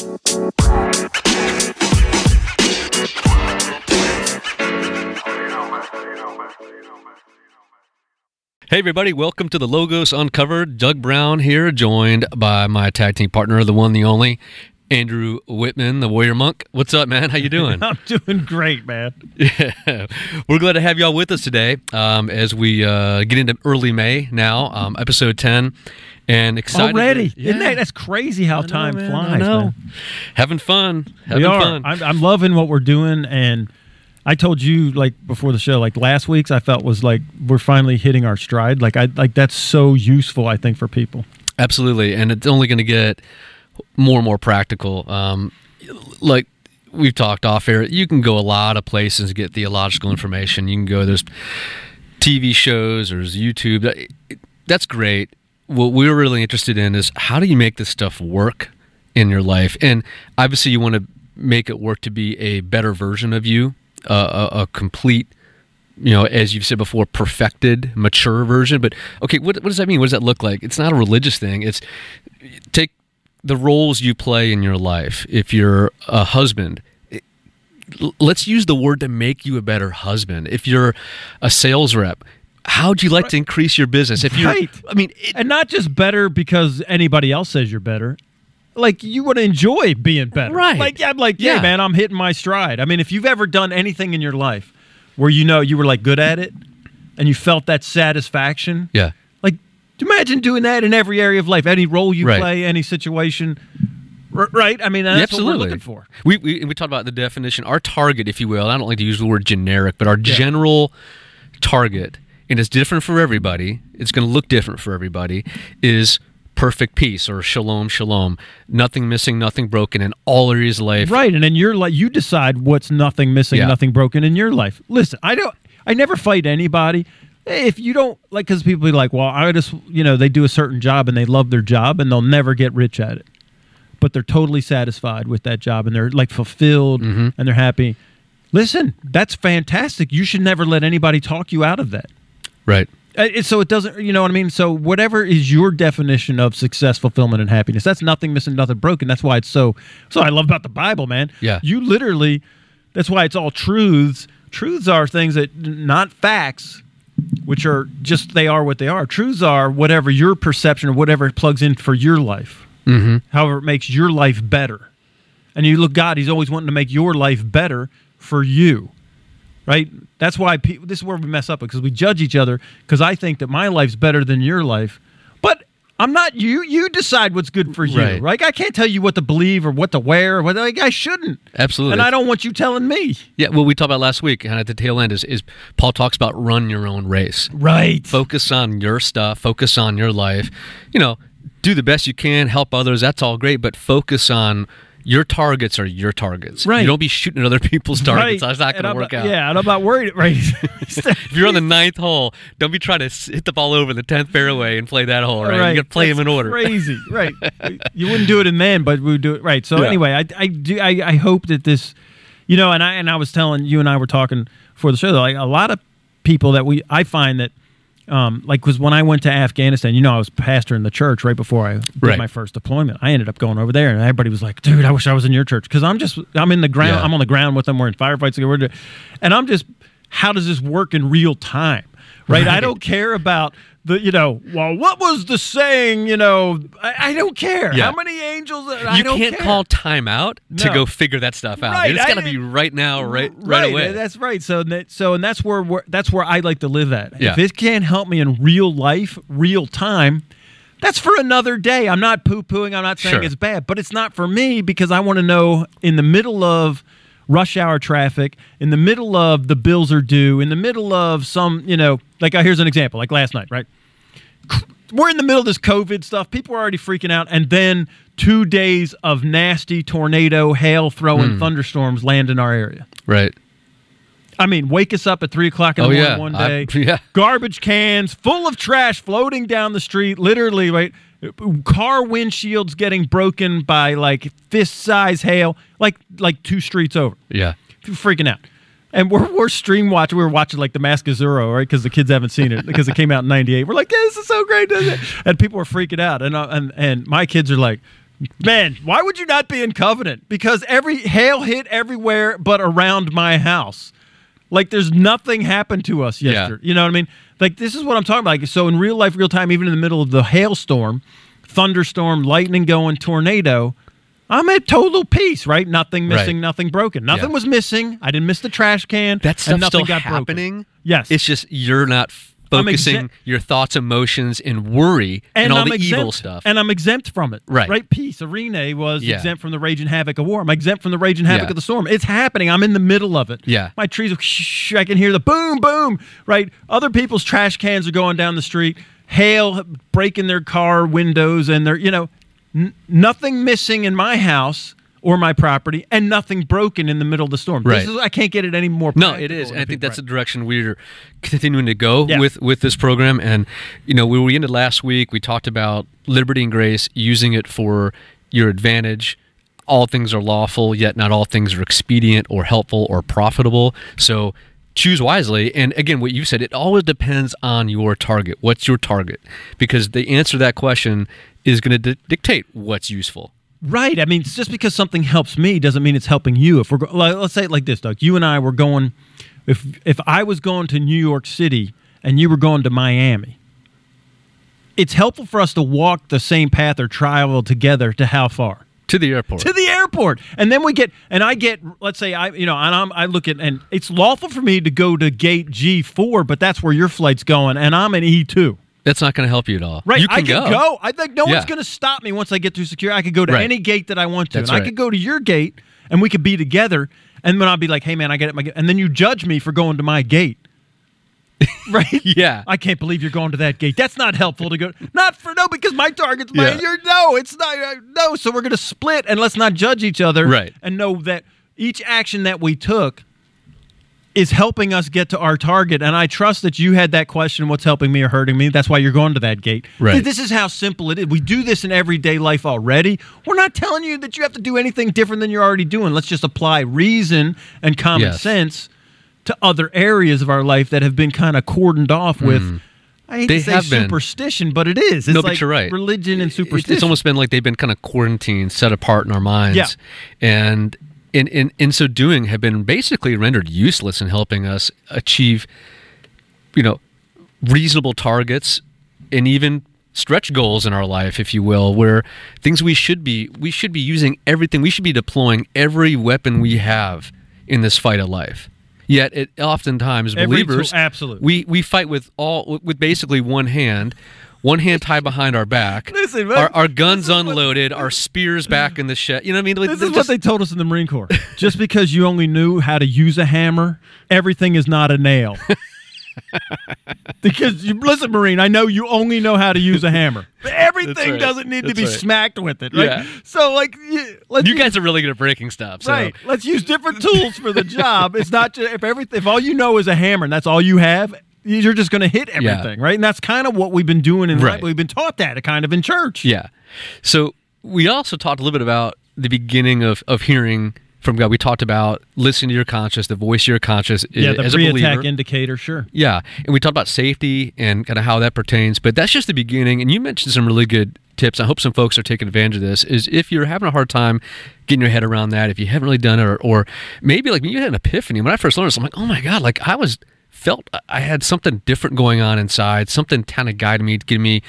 Hey, everybody, welcome to the Logos Uncovered. Doug Brown here, joined by my tag team partner, the one, the only, Andrew Whitman, the Warrior Monk. What's up, man? How you doing? I'm doing great, man. Yeah, we're glad to have y'all with us today um, as we uh, get into early May now, um, episode 10. And excited. Already, Yeah. isn't that that's crazy how know, time man, flies? Man. Having fun. Having We are. fun. I'm, I'm loving what we're doing, and I told you like before the show, like last week's, I felt was like we're finally hitting our stride. Like I like that's so useful. I think for people. Absolutely, and it's only going to get more and more practical. Um, like we've talked off air, you can go a lot of places to get theological information. You can go there's TV shows, there's YouTube. That's great. What we're really interested in is how do you make this stuff work in your life, and obviously you want to make it work to be a better version of you, uh, a, a complete you know, as you've said before, perfected, mature version. But okay, what, what does that mean? What does that look like? It's not a religious thing. It's take the roles you play in your life. If you're a husband, let's use the word to make you a better husband. If you're a sales rep, how'd you like to increase your business? If you're, Right. I mean, it, and not just better because anybody else says you're better. Like you want to enjoy being better, Right. Like I'm like, yeah, Yeah. man, I'm hitting my stride. I mean, if you've ever done anything in your life where you know you were like good at it, and you felt that satisfaction, yeah, like imagine doing that in every area of life, any role you Right. play, any situation, R- right? I mean, that's absolutely. what we're looking for. We, we we talked about the definition. Our target, if you will. I don't like to use the word generic, but our general target, and it's different for everybody. It's going to look different for everybody. Is perfect peace or shalom, shalom, nothing missing, nothing broken in all areas of life. Right, and then you're like you decide what's nothing missing, Yeah. nothing broken in your life. Listen, I don't, I never fight anybody. If you don't like, because people be like, well, I just, you know, they do a certain job and they love their job and they'll never get rich at it, but they're totally satisfied with that job and they're like fulfilled Mm-hmm. and they're happy. Listen, that's fantastic. You should never let anybody talk you out of that. Right. Uh, so it doesn't, you know what I mean? So whatever is your definition of success, fulfillment, and happiness, that's nothing missing, nothing broken. That's why it's so. So I love about the Bible, man. Yeah. You literally, that's why it's all truths. Truths are things that not facts, which are just they are what they are. Truths are whatever your perception or whatever it plugs in for your life. Mm-hmm. However, it makes your life better. And you look, God, He's always wanting to make your life better for you right? That's why pe- this is where we mess up because we judge each other because I think that my life's better than your life, but I'm not you. You decide what's good for you, Right. right? I can't tell you what to believe or what to wear or what like I shouldn't. Absolutely. And I don't want you telling me. Yeah. Well, we talked about last week, of at the tail end, is, is Paul talks about run your own race. Right. focus on your stuff focus on your life you know do the best you can help others that's all great but focus on your targets are your targets Right. you don't be shooting at other people's targets Right. that's not going to work not- out Yeah, and I'm not worried. Right. if you're on the ninth hole don't be trying to hit the ball over the 10th fairway and play that hole right, you got to play That's them in order Crazy, right? you wouldn't do it in then, but we would do it right. So Yeah. anyway, I, I do. I, I hope that this, you know, and I and I was telling you and I were talking for the show. Like a lot of people that we, I find that, um, like, because when I went to Afghanistan, you know, I was pastor in the church right before I did Right. my first deployment. I ended up going over there, and everybody was like, "Dude, I wish I was in your church," because I'm just, I'm in the ground, Yeah. I'm on the ground with them. We're in firefights We're and I'm just, how does this work in real time? Right? I don't care about the, you know, well, what was the saying? You know, I, I don't care. Yeah. How many angels? Uh, I you can't care. call timeout to No. go figure that stuff out Right, it's got to be right now right right, away uh, That's right. So so and that's where we're, that's where I like to live at. Yeah. If it can't help me in real life, real time, that's for another day. I'm not poo pooing. I'm not saying Sure. it's bad, but it's not for me because I want to know in the middle of rush hour traffic, in the middle of the bills are due, in the middle of some, you know, like uh, here's an example, like last night, right? We're in the middle of this COVID stuff. People are already freaking out, and then two days of nasty tornado, hail throwing Hmm. thunderstorms land in our area. right I mean, wake us up at three o'clock in the Oh, morning yeah. one I- day. yeah. Garbage cans full of trash floating down the street, literally, right? Car windshields getting broken by like fist size hail, like like two streets over. yeah Freaking out. And we're, we're stream watching. We were watching like the Mask of Zorro, right? Because the kids haven't seen it because it came out in '98. We're like, yeah, this is so great? And people were freaking out. And uh, and and my kids are like, Man, why would you not be in covenant? Because every hail hit everywhere but around my house. Like there's nothing happened to us Yeah. yesterday. You know what I mean? Like this is what I'm talking about. Like, so in real life, real time, even in the middle of the hailstorm, thunderstorm, lightning going, tornado, I'm at total peace, right? Nothing missing, Right. nothing broken. Nothing Yeah. was missing. I didn't miss the trash can. That and nothing still got broken. happening. Yes. It's just you're not focusing exempt- your thoughts, emotions, and worry and, all I'm the exempt, evil stuff. And I'm exempt from it. Right. Right. Peace. Arena was Yeah. exempt from the rage and havoc of war. I'm exempt from the rage and havoc Yeah. of the storm. It's happening. I'm in the middle of it. Yeah. My trees, are shh, I can hear the boom, boom. Right. Other people's trash cans are going down the street. Hail breaking their car windows, and they're you know, n- nothing missing in my house or my property, and nothing broken in the middle of the storm. Right. This is, I can't get it any more. No, it is, I think that's the direction we're continuing to go Yeah. with with this program. And you know, we we ended last week. We talked about liberty and grace, using it for your advantage. All things are lawful, yet not all things are expedient or helpful or profitable. So choose wisely. And again, what you said, it always depends on your target. What's your target? Because the answer to that question is going to di- dictate what's useful. Right. I mean, it's just because something helps me doesn't mean it's helping you. If we're like, let's say it like this, Doug. You and I were going. If if I was going to New York City and you were going to Miami, it's helpful for us to walk the same path or travel together to how far To the airport. to the airport, and then we get and I get let's say I you know and I'm, I look at and it's lawful for me to go to gate G four, but that's where your flight's going, and I'm in E two. That's not going to help you at all. Right, You can I can go. I think no Yeah. one's going to stop me once I get through security. I could go to Right. any gate that I want to, That's and I could go to your gate, and we could be together. And then I'll be like, "Hey, man, I get it." My gate. and then you judge me for going to my gate, right? Yeah. I can't believe you're going to that gate. That's not helpful to go. Not for no, because my target's my. Yeah. You're no, it's not. uh, No, so we're going to split, and let's not judge each other, Right. And know that each action that we took is helping us get to our target. And I trust that you had that question what's helping me or hurting me? That's why you're going to that gate. Right. This is how simple it is. We do this in everyday life already. We're not telling you that you have to do anything different than you're already doing. Let's just apply reason and common Yes. sense to other areas of our life that have been kind of cordoned off hmm. with. I hate. They to say have been. superstition, but it is. It's no, like but you're right. Religion and superstition. It's almost been like they've been kind of quarantined, set apart in our minds. Yeah. And in, in, in so doing, have been basically rendered useless in helping us achieve, you know, reasonable targets and even stretch goals in our life, if you will, where things we should be we should be using everything. We should be deploying every weapon we have in this fight of life. Yet, it oftentimes Every believers tool- absolutely. we we fight with all with basically one hand, one hand tied behind our back. Listen, man, our, our guns is what- unloaded, our spears back in the shed. You know what I mean? Like, This is just- what they told us in the Marine Corps. Just because you only knew how to use a hammer, everything is not a nail. because you listen, Marine, I know you only know how to use a hammer. Everything right. doesn't need to be right. smacked with it, right? Yeah. So like you, let's You use- guys are really good at breaking stuff. So. right. Let's use different tools for the job. It's not just if everything if all you know is a hammer and that's all you have, you're just going to hit Yeah. everything, right? And that's kind of what we've been doing in life. We've been taught that kind of in church. Yeah. So we also talked a little bit about the beginning of, of hearing from God. We talked about listening to your conscience, the voice of your conscience Yeah, eh, the as a believer. indicator, sure. Yeah, and we talked about safety and kind of how that pertains. But that's just the beginning. And you mentioned some really good tips. I hope some folks are taking advantage of this. Is if you're having a hard time getting your head around that, if you haven't really done it, or, or maybe like you had an epiphany. When I first learned this, I'm like, oh my god, like I was felt uh, I had something different going on inside. Something kind of guided me, giving me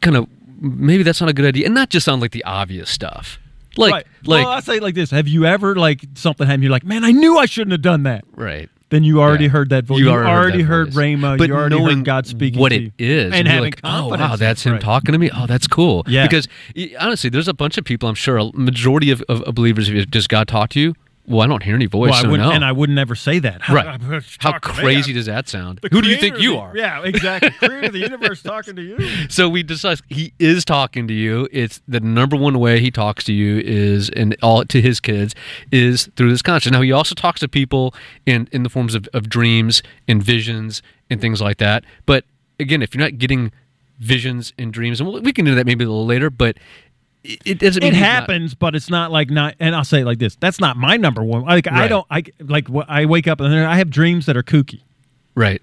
kind of maybe that's not a good idea, and not just on like the obvious stuff. Like, right. like, well, I say it like this: Have you ever like something happened? You're like, man, I knew I shouldn't have done that. right. Then you already Yeah. heard that voice. You You, already heard already heard. Rhema. But you already knowing heard God speaking what it is, and, having like, oh confidence. wow, that's him Right. talking to me. Oh, that's cool. Yeah. Because honestly, there's a bunch of people. I'm sure a majority of, of, of believers. If does God talk to you? Well, I don't hear any voice. Well, I so wouldn't, no. and I would never say that. How, right. How crazy does that sound? the Who do you think you the- are? Yeah, exactly. creator of the universe talking to you. So we decided he is talking to you. It's the number one way he talks to you is, and all to his kids is through this conscience. Now he also talks to people in in the forms of, of dreams and visions and things like that. But again, if you're not getting visions and dreams, and we can do that maybe a little later, but it, it doesn't. mean It he's not- happens, but it's not like not. And I'll say it like this: That's not my number one. Like I don't. I like. I wake up and I have dreams that are kooky. right?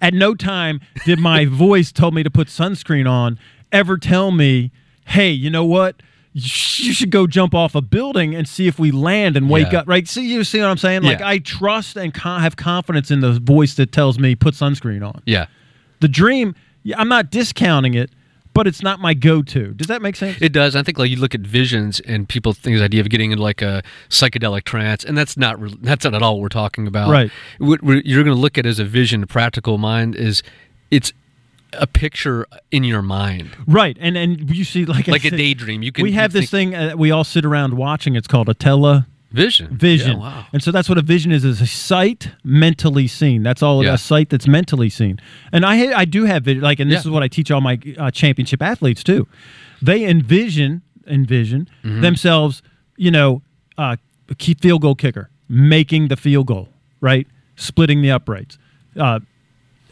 At no time did my voice tell me to put sunscreen on ever tell me, "Hey, you know what? you should go jump off a building and see if we land and wake Yeah. up. Right? See, you see what I'm saying? Like I trust and con- have confidence in the voice that tells me put sunscreen on. Yeah. The dream, yeah, I'm not discounting it, but it's not my go-to. Does that make sense? It does. I think like you look at visions and people think the idea of getting into like a psychedelic trance, and that's not re- that's not at all what we're talking about. Right. What you're going to look at as a vision, a practical mind is it's a picture in your mind, right. And and you see like like a daydream. You can we have this thing uh, we all sit around watching. It's called a tele vision. vision. Yeah, wow. And so that's what a vision is: is a sight mentally seen. That's all. Yeah. A sight that's mentally seen. And I I do have vision. Like, and this Yeah. is what I teach all my uh, championship athletes too. They envision envision Mm-hmm. themselves. You know, uh, a key field goal kicker making the field goal. Right, splitting the uprights. Uh,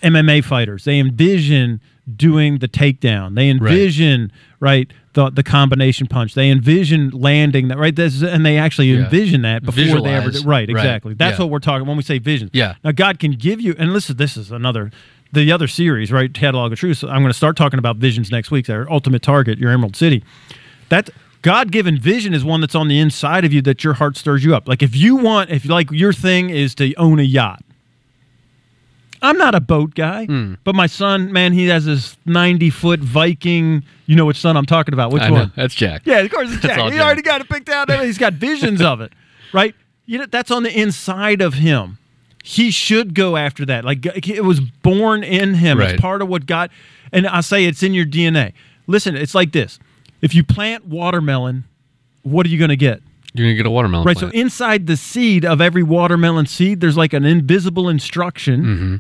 MMA fighters. They envision doing the takedown. They envision right, the the combination punch. They envision landing that right. This, and they actually Yeah. envision that before they ever Visualize. did. Right, Right. exactly. That's Yeah. what we're talking when we say vision. Yeah. Now God can give you, and listen, this is another. The other series, right? Catalog of Truth. So I'm going to start talking about visions next week. Our ultimate target, your Emerald City. That God-given vision is one that's on the inside of you that your heart stirs you up. Like if you want, if like your thing is to own a yacht, I'm not a boat guy, Hmm. but my son, man, he has this 90 foot Viking. You know which son I'm talking about? Which I know. one? That's Jack. Yeah, of course it's Jack. He Jack. already got it picked out. He's got visions of it, right? You know, that's on the inside of him. He should go after that. Like it was born in him. Right. It's part of what God. And I say it's in your DNA. Listen, it's like this: if you plant watermelon, what are you going to get? You're gonna get a watermelon. Right. plant. So inside the seed of every watermelon seed, there's like an invisible instruction. Mm-hmm.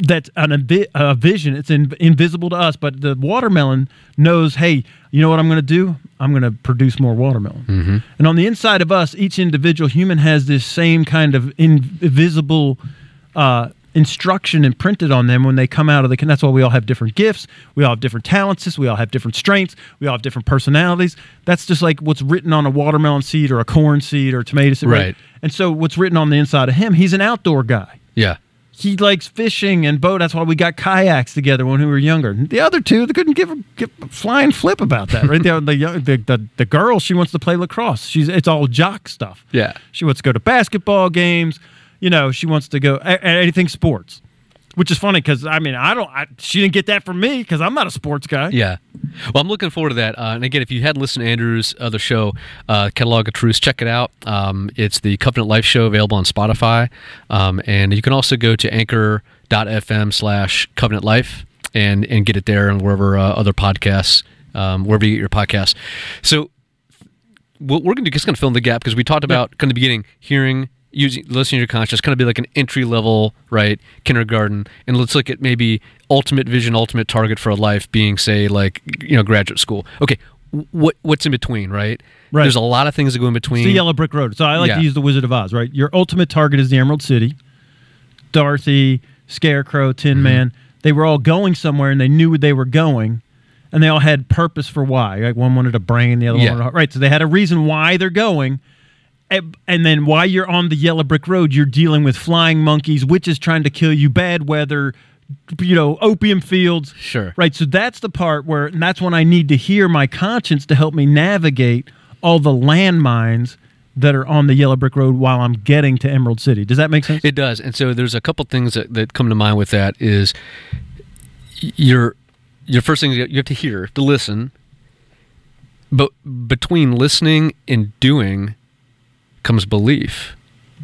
That's an a vision. It's in, invisible to us, but the watermelon knows. Hey, you know what I'm going to do? I'm going to produce more watermelon. Mm-hmm. And on the inside of us, each individual human has this same kind of invisible uh, instruction imprinted on them when they come out of the. That's why we all have different gifts. We all have different talents. We all have different strengths. We all have different personalities. That's just like what's written on a watermelon seed or a corn seed or a tomato seed. Right. And so what's written on the inside of him? He's an outdoor guy. yeah. He likes fishing and boat. That's why we got kayaks together when we were younger. The other two, they couldn't give a, give a flying flip about that, right? the, the, the, the the girl, she wants to play lacrosse. She's it's all jock stuff. Yeah. She wants to go to basketball games. You know, she wants to go anything sports, which is funny because I mean, I don't. I, she didn't get that from me because I'm not a sports guy. Yeah. Well, I'm looking forward to that. Uh, and again, if you hadn't listened to Andrew's other show, uh, Catalog of Truths, check it out. Um, it's the Covenant Life Show available on Spotify. Um, and you can also go to anchor.fm slash covenant life and, and get it there and wherever uh, other podcasts, um, wherever you get your podcasts. So what we're going to just going to fill in the gap because we talked about kind of the beginning hearing using listening to your conscience kind of be like an entry level right kindergarten and let's look at maybe ultimate vision ultimate target for a life being say like you know graduate school okay what what's in between right Right. there's a lot of things that go in between It's the Yellow Brick Road. So I like Yeah. to use the Wizard of Oz, right? Your ultimate target is the Emerald City. Dorothy, Scarecrow, Tin Mm-hmm. Man, they were all going somewhere and they knew where they were going. And they all had purpose for why. Like one wanted a brain, the other Yeah. one wanted a heart. Right. So they had a reason why they're going. And and then while you're on the Yellow Brick Road, you're dealing with flying monkeys, witches trying to kill you, bad weather, you know, opium fields. Sure. Right. So that's the part where, and that's when I need to hear my conscience to help me navigate all the landmines that are on the Yellow Brick Road while I'm getting to Emerald City. Does that make sense? It does, and so there's a couple things that, that come to mind with that. Is your your first thing you have to hear, to listen, but between listening and doing comes belief.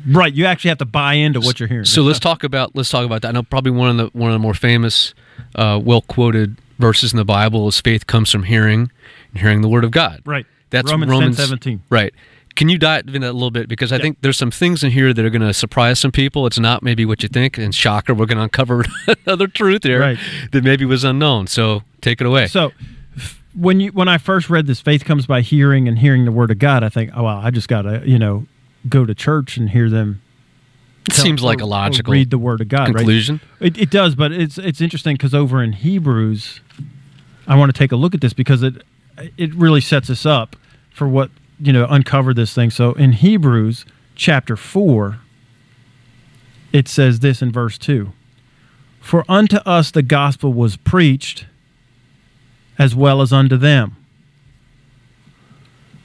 right. You actually have to buy into what you're hearing. So let's talk about let's talk about that. I know probably one of the one of the more famous, uh, well quoted verses in the Bible is faith comes from hearing, and hearing the word of God. Right. That's Romans Romans, 10, 17. Right. Can you dive into that a little bit? Because I think there's some things in here that are going to surprise some people. It's not maybe what you think. And shocker, we're going to uncover another truth here Right. that maybe was unknown. So take it away. So when you when I first read this, faith comes by hearing and hearing the word of God. I think, oh well, I just got to you know go to church and hear them. it seems like or- a logical read the word of God. Right? conclusion. It, it does, but it's it's interesting because over in Hebrews, I want to take a look at this because it it really sets us up for what you know uncover this thing. So in Hebrews chapter four, it says this in verse two: "For unto us the gospel was preached, as well as unto them."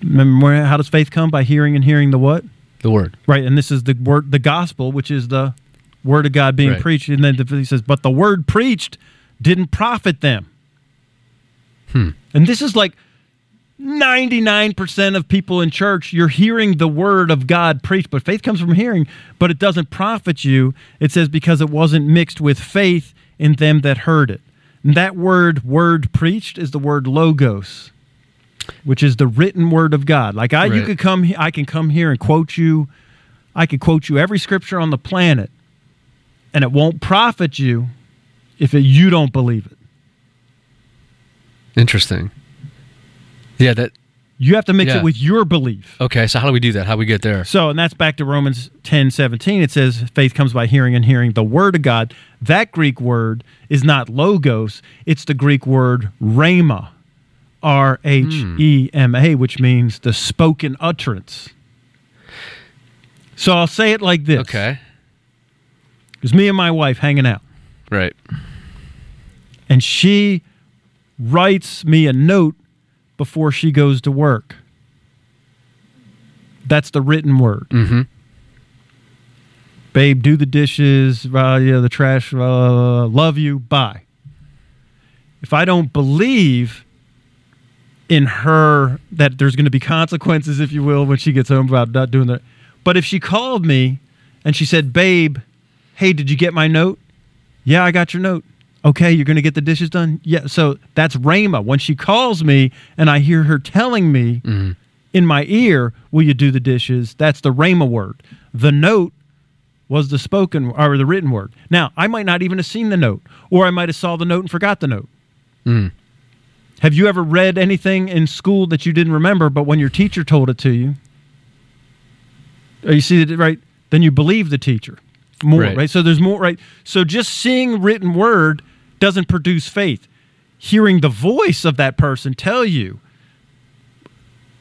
Remember, how does faith come? By hearing and hearing the what? The word. Right, and this is the word, the gospel, which is the word of God being Right. preached. And then he says, "But the word preached didn't profit them." Hmm. And this is like ninety-nine percent of people in church. You're hearing the word of God preached, but faith comes from hearing, but it doesn't profit you. It says because it wasn't mixed with faith in them that heard it. That word, word preached, is the word logos which is the written word of God. Like I, you could come, I can come here and quote you. I could quote you every scripture on the planet, and it won't profit you if it, you don't believe it. Interesting. Yeah. That. You have to mix Yeah. it with your belief. Okay. So how do we do that? How do we get there? So, and that's back to Romans 10 17. It says, faith comes by hearing and hearing the word of God. That Greek word is not logos, it's the Greek word rhema, R H E M A, which means the spoken utterance. So I'll say it like this. Okay. Because me and my wife hanging out, Right. and she writes me a note before she goes to work. That's the written word. Mm-hmm. babe, do the dishes, uh, yeah, the trash, uh, love you, bye. If I don't believe in her that there's going to be consequences, if you will, when she gets home about not doing that. But if she called me and she said, babe, hey, did you get my note? Yeah, I got your note. Okay, you're going to get the dishes done? Yeah. So that's Rhema. When she calls me and I hear her telling me in my ear, will you do the dishes? That's the Rhema word. The note was the spoken or the written word. Now, I might not even have seen the note, or I might have saw the note and forgot the note. Mm. Have you ever read anything in school that you didn't remember, but when your teacher told it to you, you see it right, then you believe the teacher more, Right. right? So there's more, right? So just seeing written word doesn't produce faith. Hearing the voice of that person tell you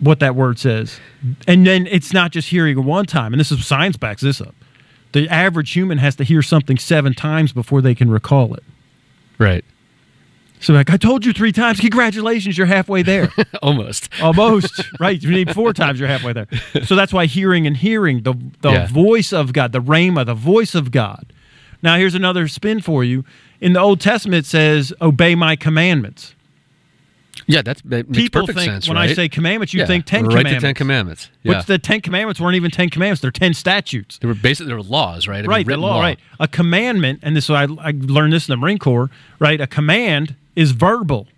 what that word says, and then it's not just hearing it one time. And this is science backs this up. The average human has to hear something seven times before they can recall it. Right. So, like, I told you three times. Congratulations, you're halfway there. Almost. Almost right. You need four times. You're halfway there. So that's why hearing and hearing the the Yeah. voice of God, the rhema, the voice of God. Now here's another spin for you. In the Old Testament, it says, "Obey my commandments." Yeah, that's, that makes People perfect think sense. when right? I say commandments, you yeah. think Ten right Commandments. Ten Commandments. Yeah. Which the Ten Commandments weren't even Ten Commandments; they're ten statutes. they were basically they were laws, right? I mean, right, the written law, right. A commandment, and this I, I learned this in the Marine Corps. Right, a command is verbal.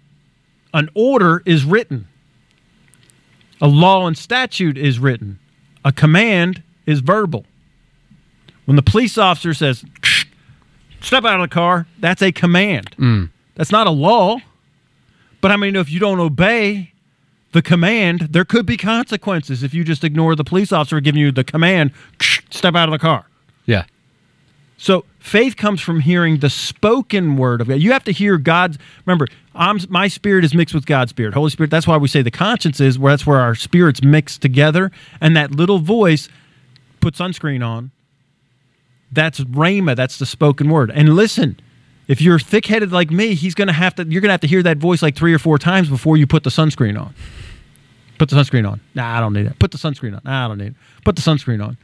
An order is written. A law and statute is written. A command is verbal. When the police officer says, "Step out of the car," that's a command. Mm. That's not a law. But I mean, if you don't obey the command, there could be consequences if you just ignore the police officer giving you the command, "Step out of the car." Yeah. So faith comes from hearing the spoken word of God. You have to hear God's. Remember, I'm, my spirit is mixed with God's spirit. Holy Spirit. That's why we say the conscience is where that's where our spirits mix together, and that little voice put sunscreen on. That's rhema. That's the spoken word. And listen, if you're thick-headed like me, he's gonna have to. You're gonna have to hear that voice like three or four times before you put the sunscreen on. Put the sunscreen on. Nah, I don't need it. Put the sunscreen on. Nah, I don't need it. Put the sunscreen on.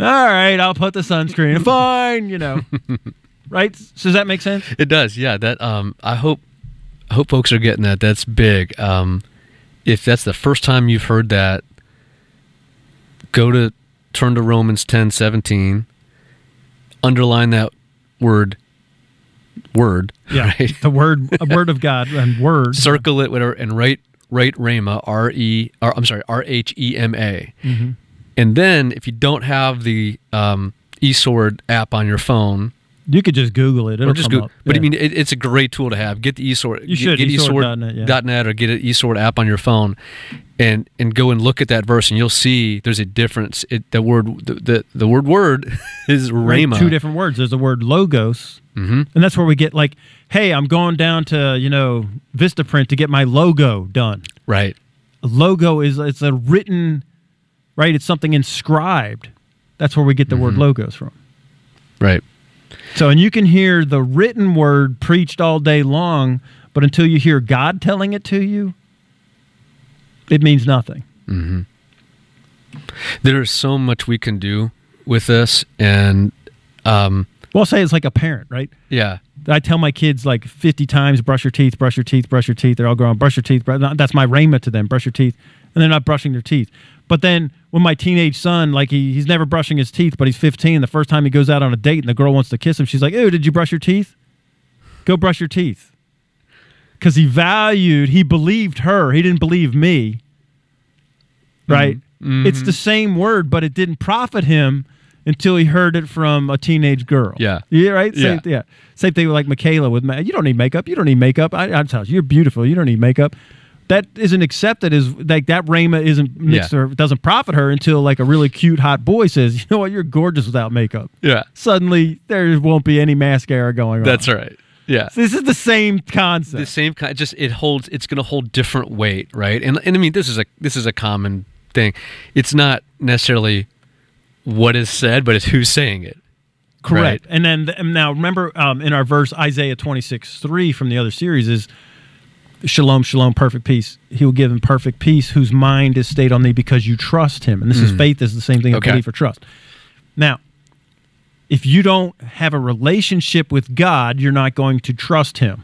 All right, I'll put the sunscreen. Fine, you know. right? So does that make sense? It does, yeah. That um, I hope, I hope folks are getting that. That's big. Um, if that's the first time you've heard that, go to turn to Romans ten seventeen. Underline that word. Word. Right. The word, a word of God, and word. Circle it, whatever, and write write Rhema. R E. I'm sorry. R H E M A. Mm-hmm. And then if you don't have the um, eSword app on your phone, You could just Google it. It'll or just come go. up. But Yeah. I mean, it, it's a great tool to have. Get the eSword. You should, get eSword.net, yeah. .net or get an eSword app on your phone, and and go and look at that verse, and you'll see there's a difference. It the word the the, the word word is rhema. two different words. There's the word logos, hmm and that's where we get like, hey, I'm going down to you know VistaPrint to get my logo done. Right. A logo is it's a written, right? It's something inscribed. That's where we get the word Mm-hmm. logos from. Right. So, and you can hear the written word preached all day long, but until you hear God telling it to you, it means nothing. There's so much we can do with this, and um, Well, I'll say it's like a parent, right? yeah, I tell my kids like 50 times, brush your teeth, brush your teeth, brush your teeth. They're all going, brush your teeth. brush- That's my rhema to them, brush your teeth. And they're not brushing their teeth. But then when my teenage son, like he, he's never brushing his teeth, but he's 15, the first time he goes out on a date and the girl wants to kiss him, she's like, ew, did you brush your teeth? Go brush your teeth. Because he valued, he believed her. He didn't believe me. Mm-hmm. Right? Mm-hmm. It's the same word, but it didn't profit him until he heard it from a teenage girl. Yeah. Yeah, right? Same, Yeah. yeah. Same thing with like Michaela with, you don't need makeup. You don't need makeup. I, I tell you, you're beautiful. You don't need makeup. That isn't accepted as like that Rhema isn't mixed Yeah. or doesn't profit her until like a really cute hot boy says, you know what, you're gorgeous without makeup. yeah, Suddenly there won't be any mascara going on. that's right. Yeah, This is the same concept. the same kind. Just it holds. It's going to hold different weight, right? And and I mean, this is a this is a common thing. It's not necessarily what is said, but it's who's saying it. Correct. Right. And then and now remember um, in our verse Isaiah 26 3 from the other series is Shalom, shalom, perfect peace. He will give him perfect peace whose mind is stayed on thee because you trust him. And this is hmm. faith is the same thing as Okay. belief or trust. Now, if you don't have a relationship with God, you're not going to trust him.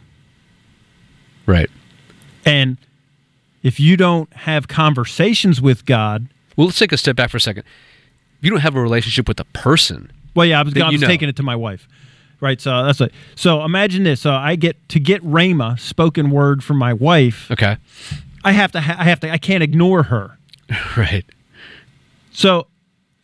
Right. And if you don't have conversations with God, Well, let's take a step back for a second. If you don't have a relationship with a person, Well, yeah, I was, I you was know. taking it to my wife. Right, so that's it. So imagine this. So I get to get Rhema spoken word from my wife. okay, I have to. Ha- I have to. I can't ignore her. right, So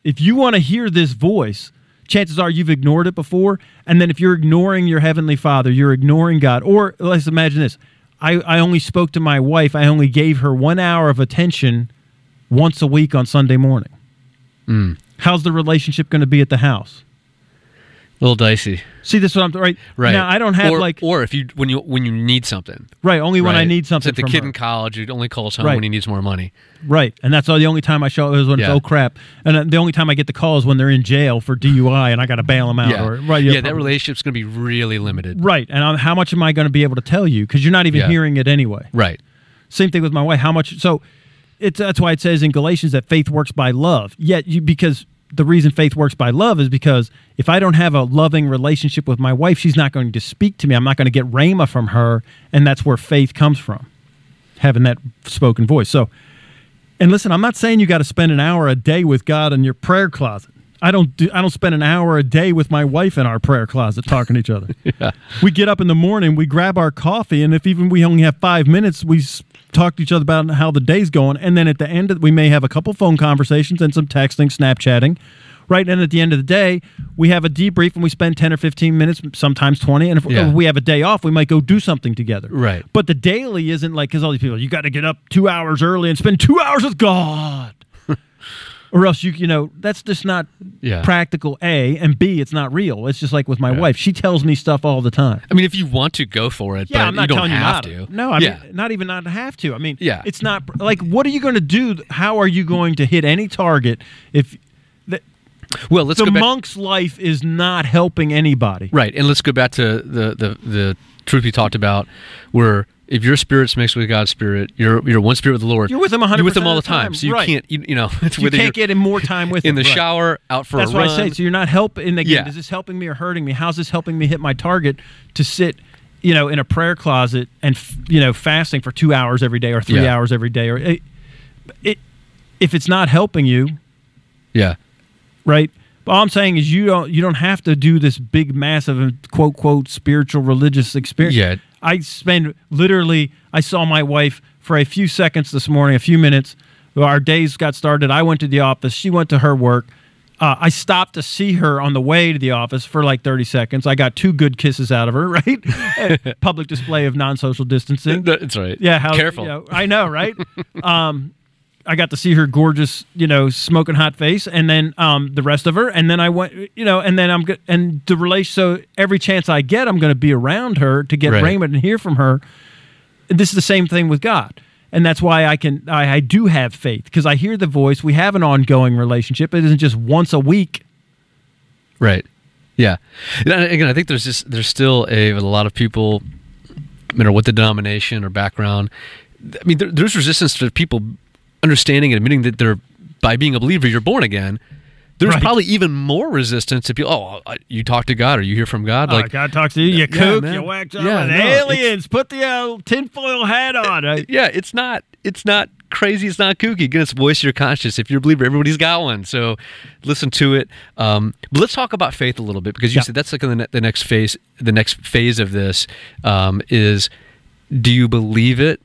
if you want to hear this voice, chances are you've ignored it before. And then if you're ignoring your heavenly Father, you're ignoring God. Or let's imagine this: I, I only spoke to my wife. I only gave her one hour of attention once a week on Sunday morning. Mm. How's the relationship going to be at the house? A little dicey, See, this is what I'm right. right? now. I don't have or, like or if you when you when you need something, right only when I need It's something like the kid her. in college who only calls home Right. when he needs more money. Right, and that's all the only time I show is when Yeah. it's oh crap, and uh, the only time I get the call is when they're in jail for DUI and I got to bail them out. Yeah, Or, right, yeah, yeah, that relationship's going to be really limited. Right, and i how much am I going to be able to tell you? Because you're not even Yeah. hearing it anyway. Right. Same thing with my wife. How much? So, it's that's why it says in Galatians that faith works by love. Yet, you because the reason faith works by love is because if I don't have a loving relationship with my wife, she's not going to speak to me. I'm not going to get rhema from her, and that's where faith comes from, having that spoken voice. So, and listen, I'm not saying you got to spend an hour a day with God in your prayer closet. I don't do. I don't spend an hour a day with my wife in our prayer closet talking to each other. We get up in the morning, we grab our coffee, and if even we only have five minutes, we talk to each other about how the day's going. And then at the end, of, we may have a couple phone conversations and some texting, Snapchatting. Right, and at the end of the day, we have a debrief and we spend ten or fifteen minutes, sometimes twenty. And if, Yeah. if we have a day off, we might go do something together. Right. But the daily isn't like because all these people, you got to get up two hours early and spend two hours with God, or else you you know that's just not Yeah. practical. A and B, it's not real. It's just like with my Yeah. wife; she tells me stuff all the time. I mean, if you want to go for it, Yeah, but I'm not you don't telling you have not to. No, I yeah. mean not even not have to. I mean, Yeah. it's not like what are you going to do? How are you going to hit any target if the, well, let's the monk's life is not helping anybody? Right, and let's go back to the the the truth we talked about, where if your spirit's mixed with God's spirit, you're you're one spirit with the Lord. You're with him You're with him all the time, time, so you right. can't you, you know it's You can't get in more time with in him, the right. shower, out for That's a what run. I say. So you're not helping. Again, Yeah. is this helping me or hurting me? How's this helping me hit my target to sit, you know, in a prayer closet and you know fasting for two hours every day or three Yeah. hours every day? Or it, it, if it's not helping you, yeah, right? All I'm saying is you don't you don't have to do this big massive quote quote spiritual religious experience. Yeah. I spend literally I saw my wife for a few seconds this morning, a few minutes. Our days got started. I went to the office. She went to her work. Uh, I stopped to see her on the way to the office for like 30 seconds. I got two good kisses out of her, right? Public display of non social distancing. that's right. Yeah, how careful. you know, I know, right? um, I got to see her gorgeous, you know, smoking hot face, and then um, the rest of her, and then I went, you know, and then I'm go- and the relation. So every chance I get, I'm going to be around her to get Right. rhema and hear from her. This is the same thing with God, and that's why I can, I, I do have faith because I hear the voice. We have an ongoing relationship. It isn't just once a week. Right. Yeah. And again, I think there's just there's still a, a lot of people, no matter what the denomination or background. I mean, there, there's resistance to people understanding and admitting that they're by being a believer you're born again. There's Right. probably even more resistance if you oh you talk to God or you hear from God Oh, like God talks to you. You Yeah, kook. man. you wax up. Yeah, no, aliens. Put the uh, tinfoil hat on. Uh, yeah, it's not it's not crazy, it's not kooky. Again, it's voice your conscience. If you're a believer, everybody's got one. So listen to it. Um, but let's talk about faith a little bit because you Yeah. said that's like the, ne- the next phase. The next phase of this um, is: do you believe it,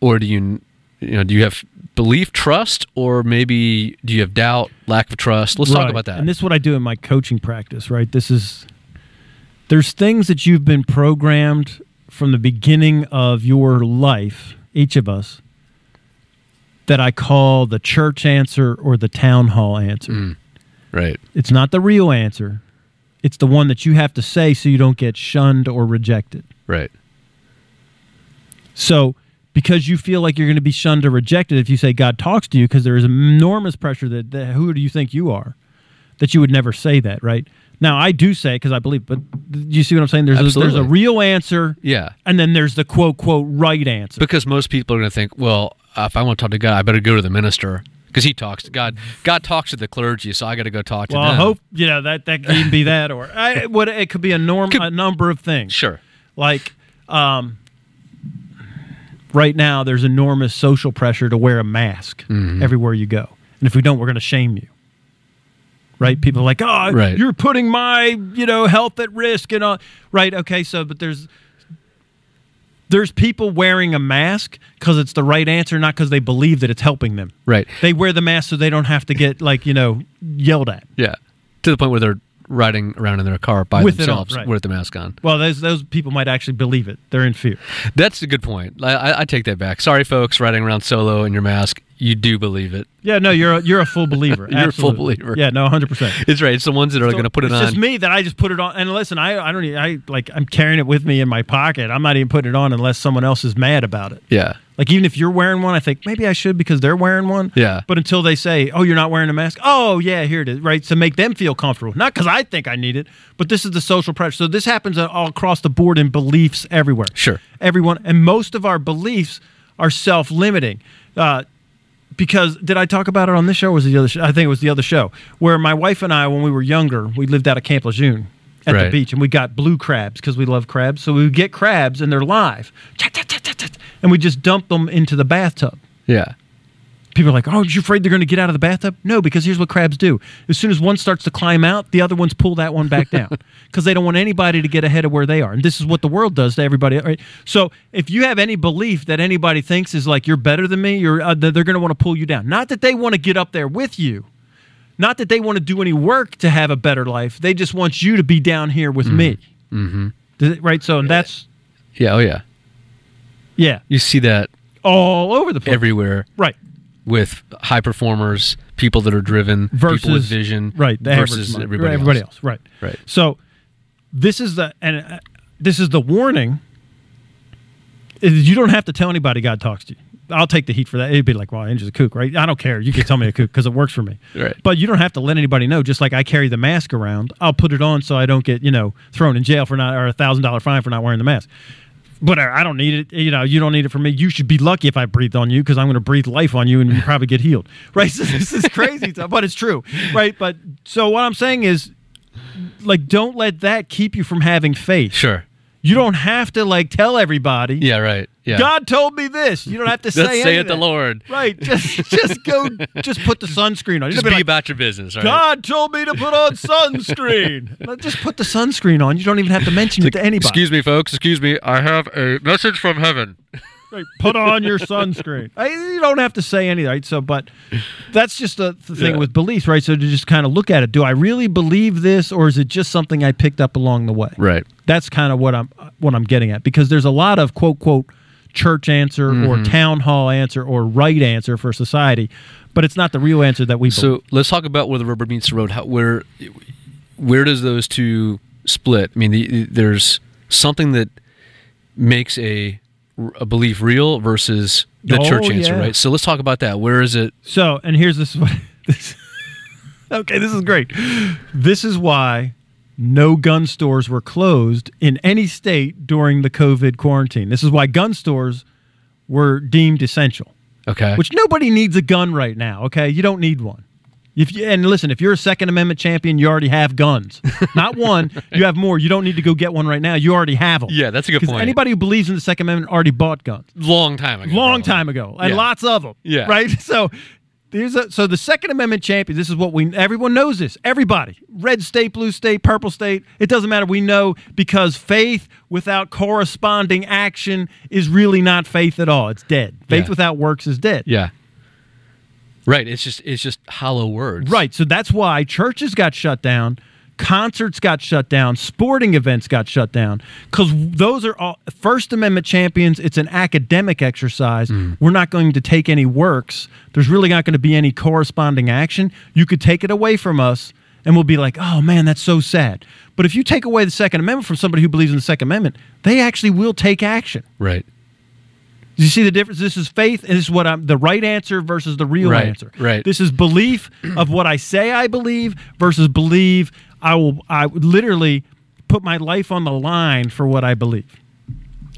or do you you know do you have belief, trust, or maybe do you have doubt, lack of trust? Let's talk about that. And this is what I do in my coaching practice, right? This is there's things that you've been programmed from the beginning of your life, each of us, that I call the church answer or the town hall answer. Mm. right. It's not the real answer. It's the one that you have to say so you don't get shunned or rejected. Right. So, because you feel like you're going to be shunned or rejected if you say God talks to you, because there is enormous pressure that, that who do you think you are, that you would never say that, right? Now, I do say because I believe, but do you see what I'm saying? There's a, there's a real answer, Yeah. and then there's the quote quote right answer. Because most people are going to think, well, uh, if I want to talk to God, I better go to the minister because he talks to God. God talks to the clergy, so I got to go talk to well, them. I hope you know that that could even be that, or I, what it could be a norm, Could- a number of things. Sure. like um, right now there's enormous social pressure to wear a mask Mm-hmm. everywhere you go and if we don't we're going to shame you right people are like oh Right. you're putting my you know health at risk and all right okay so but there's there's people wearing a mask because it's the right answer not because they believe that it's helping them Right. they wear the mask so they don't have to get like you know yelled at Yeah. To the point where they're riding around in their car by With on, themselves right. with the mask on. well those those people might actually believe it they're in fear That's a good point. I, I, take that back. Sorry, folks, riding around solo in your mask. You do believe it. Yeah, no, you're a, you're a full believer. You're a full believer. Yeah, no, hundred percent. It's right. It's the ones that are going to put it on. it's just me that I just put it on. And listen, I I don't even, I like I'm carrying it with me in my pocket. I'm not even putting it on unless someone else is mad about it. Yeah. Like even if you're wearing one, I think maybe I should because they're wearing one. Yeah. But until they say, "Oh, you're not wearing a mask," oh yeah, here it is, right? To make them feel comfortable, not because I think I need it, but this is the social pressure. So this happens all across the board in beliefs everywhere. Sure. everyone, and most of our beliefs are self-limiting. Uh, because did I talk about it on this show? Or was it the other? Show? I think it was the other show where my wife and I, when we were younger, we lived out of Camp Lejeune at the beach, and we got blue crabs because we love crabs. So we would get crabs, and they're live, chat, chat. And we just dump them into the bathtub. Yeah. People are like, "Oh, are you afraid they're going to get out of the bathtub?" No, because here's what crabs do: as soon as one starts to climb out, the other ones pull that one back down because they don't want anybody to get ahead of where they are. And this is what the world does to everybody. Right? So, if you have any belief that anybody thinks is like you're better than me, you're uh, they're going to want to pull you down. Not that they want to get up there with you. Not that they want to do any work to have a better life. They just want you to be down here with me. Mm-hmm. Right. So, and that's Yeah. Oh, yeah. Yeah, You see that all over the place. everywhere right. with high performers, people that are driven, versus people with vision, right? Versus average, everybody, everybody else. else. right? Right. So this is the and uh, this is the warning. is You don't have to tell anybody God talks to you. I'll take the heat for that. It'd be like, well, Angel's a kook, right? I don't care. You can tell me a kook because it works for me. Right. But you don't have to let anybody know. Just like I carry the mask around, I'll put it on so I don't get you know thrown in jail for not or a thousand dollar fine for not wearing the mask. But I don't need it. You know, you don't need it for me. You should be lucky if I breathed on you because I'm going to breathe life on you and you probably get healed. Right? So this is crazy, stuff, but it's true. Right? But so what I'm saying is, like, don't let that keep you from having faith. Sure. You don't have to like tell everybody. Yeah. Right. Yeah. God told me this. You don't have to say. Let's say it, the. Lord. Right? Just just go. Just put the sunscreen on. You Just be be like, about your business. Right. God told me to put on sunscreen. Like, just put the sunscreen on. You don't even have to mention it to anybody. Excuse me, folks. Excuse me. I have a message from heaven. Right, put on your sunscreen. I, you don't have to say anything, right? So, but that's just the, the thing Yeah. with beliefs, right? So to just kind of look at it, do I really believe this, or is it just something I picked up along the way? Right. That's kind of what I'm what I'm getting at because there's a lot of quote quote church answer Mm-hmm. or town hall answer or right answer for society, but it's not the real answer that we. believe. So let's talk about where the rubber meets the road. How, where where does those two split? I mean, the, there's something that makes a a belief real versus the Oh, church answer, yeah. right? So let's talk about that. Where is it? So, and here's this. This okay, this is great. This is why no gun stores were closed in any state during the COVID quarantine. This is why gun stores were deemed essential. Okay. Which nobody needs a gun right now. Okay, you don't need one. If you, and listen, if you're a Second Amendment champion, you already have guns. Not one, you have more. You don't need to go get one right now. You already have them. Yeah, that's a good point. Anybody who believes in the Second Amendment already bought guns long time ago. long probably. time ago, and Yeah. lots of them. Yeah. Right. So there's a so the Second Amendment champion. This is what we everyone knows. This everybody, red state, blue state, purple state. It doesn't matter. We know because faith without corresponding action is really not faith at all. It's dead. Faith Yeah. without works is dead. Yeah. Right. It's just it's just hollow words. Right. So that's why churches got shut down, concerts got shut down, sporting events got shut down because those are all First Amendment champions. It's an academic exercise. Mm. We're not going to take any works. There's really not going to be any corresponding action. You could take it away from us. And we'll be like, oh man, that's so sad. But if you take away the Second Amendment from somebody who believes in the Second Amendment, they actually will take action. Right. Do you see the difference? This is faith, and this is what I'm the right answer versus the real Right, answer. right. This is belief of what I say I believe versus believe I will. I would literally put my life on the line for what I believe.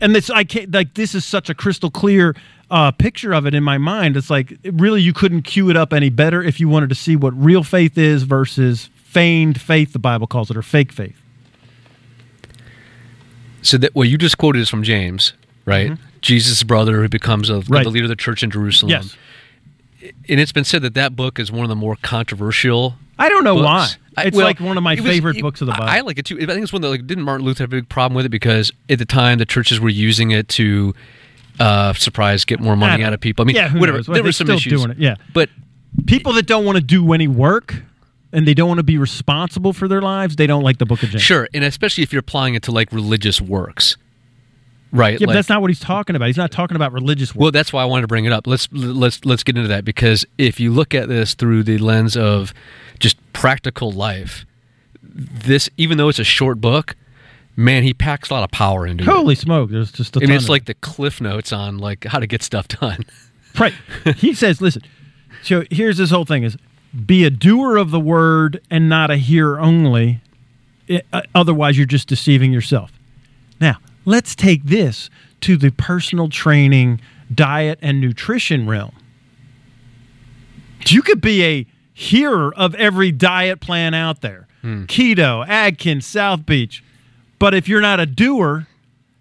And this, I can't like. This is such a crystal clear uh, picture of it in my mind. It's like it really you couldn't cue it up any better if you wanted to see what real faith is versus feigned faith. The Bible calls it or fake faith. So that what you just quoted is from James, right? Jesus' brother who becomes a. Right. the leader of the church in Jerusalem. Yes. And it's been said that that book is one of the more controversial. I don't know why. books. I- It's well, like one of my was- favorite it- books of the Bible. I like it too. I think it's one that like didn't Martin Luther have a big problem with it because at the time the churches were using it to uh surprise get more money out of people. I mean, yeah, whatever. knows? There they're were some still issues doing it, yeah. But people that don't want to do any work and they don't want to be responsible for their lives, they don't like the Book of James. sure, and especially if you're applying it to like religious works, right? Yeah, but that's not what he's talking about. He's not talking about religious work. Well, that's why I wanted to bring it up. Let's let's let's get into that because if you look at this through the lens of just practical life, this even though it's a short book, man, he packs a lot of power into it. Holy smoke! There's just a I mean, ton it's like the cliff notes on like how to get stuff done. right. he says, "Listen." So here's this whole thing: is be a doer of the word and not a hearer only. I- uh, otherwise, you're just deceiving yourself. Now, let's take this to the personal training, diet, and nutrition realm. You could be a hearer of every diet plan out there hmm. keto, Atkins, South Beach. But if you're not a doer,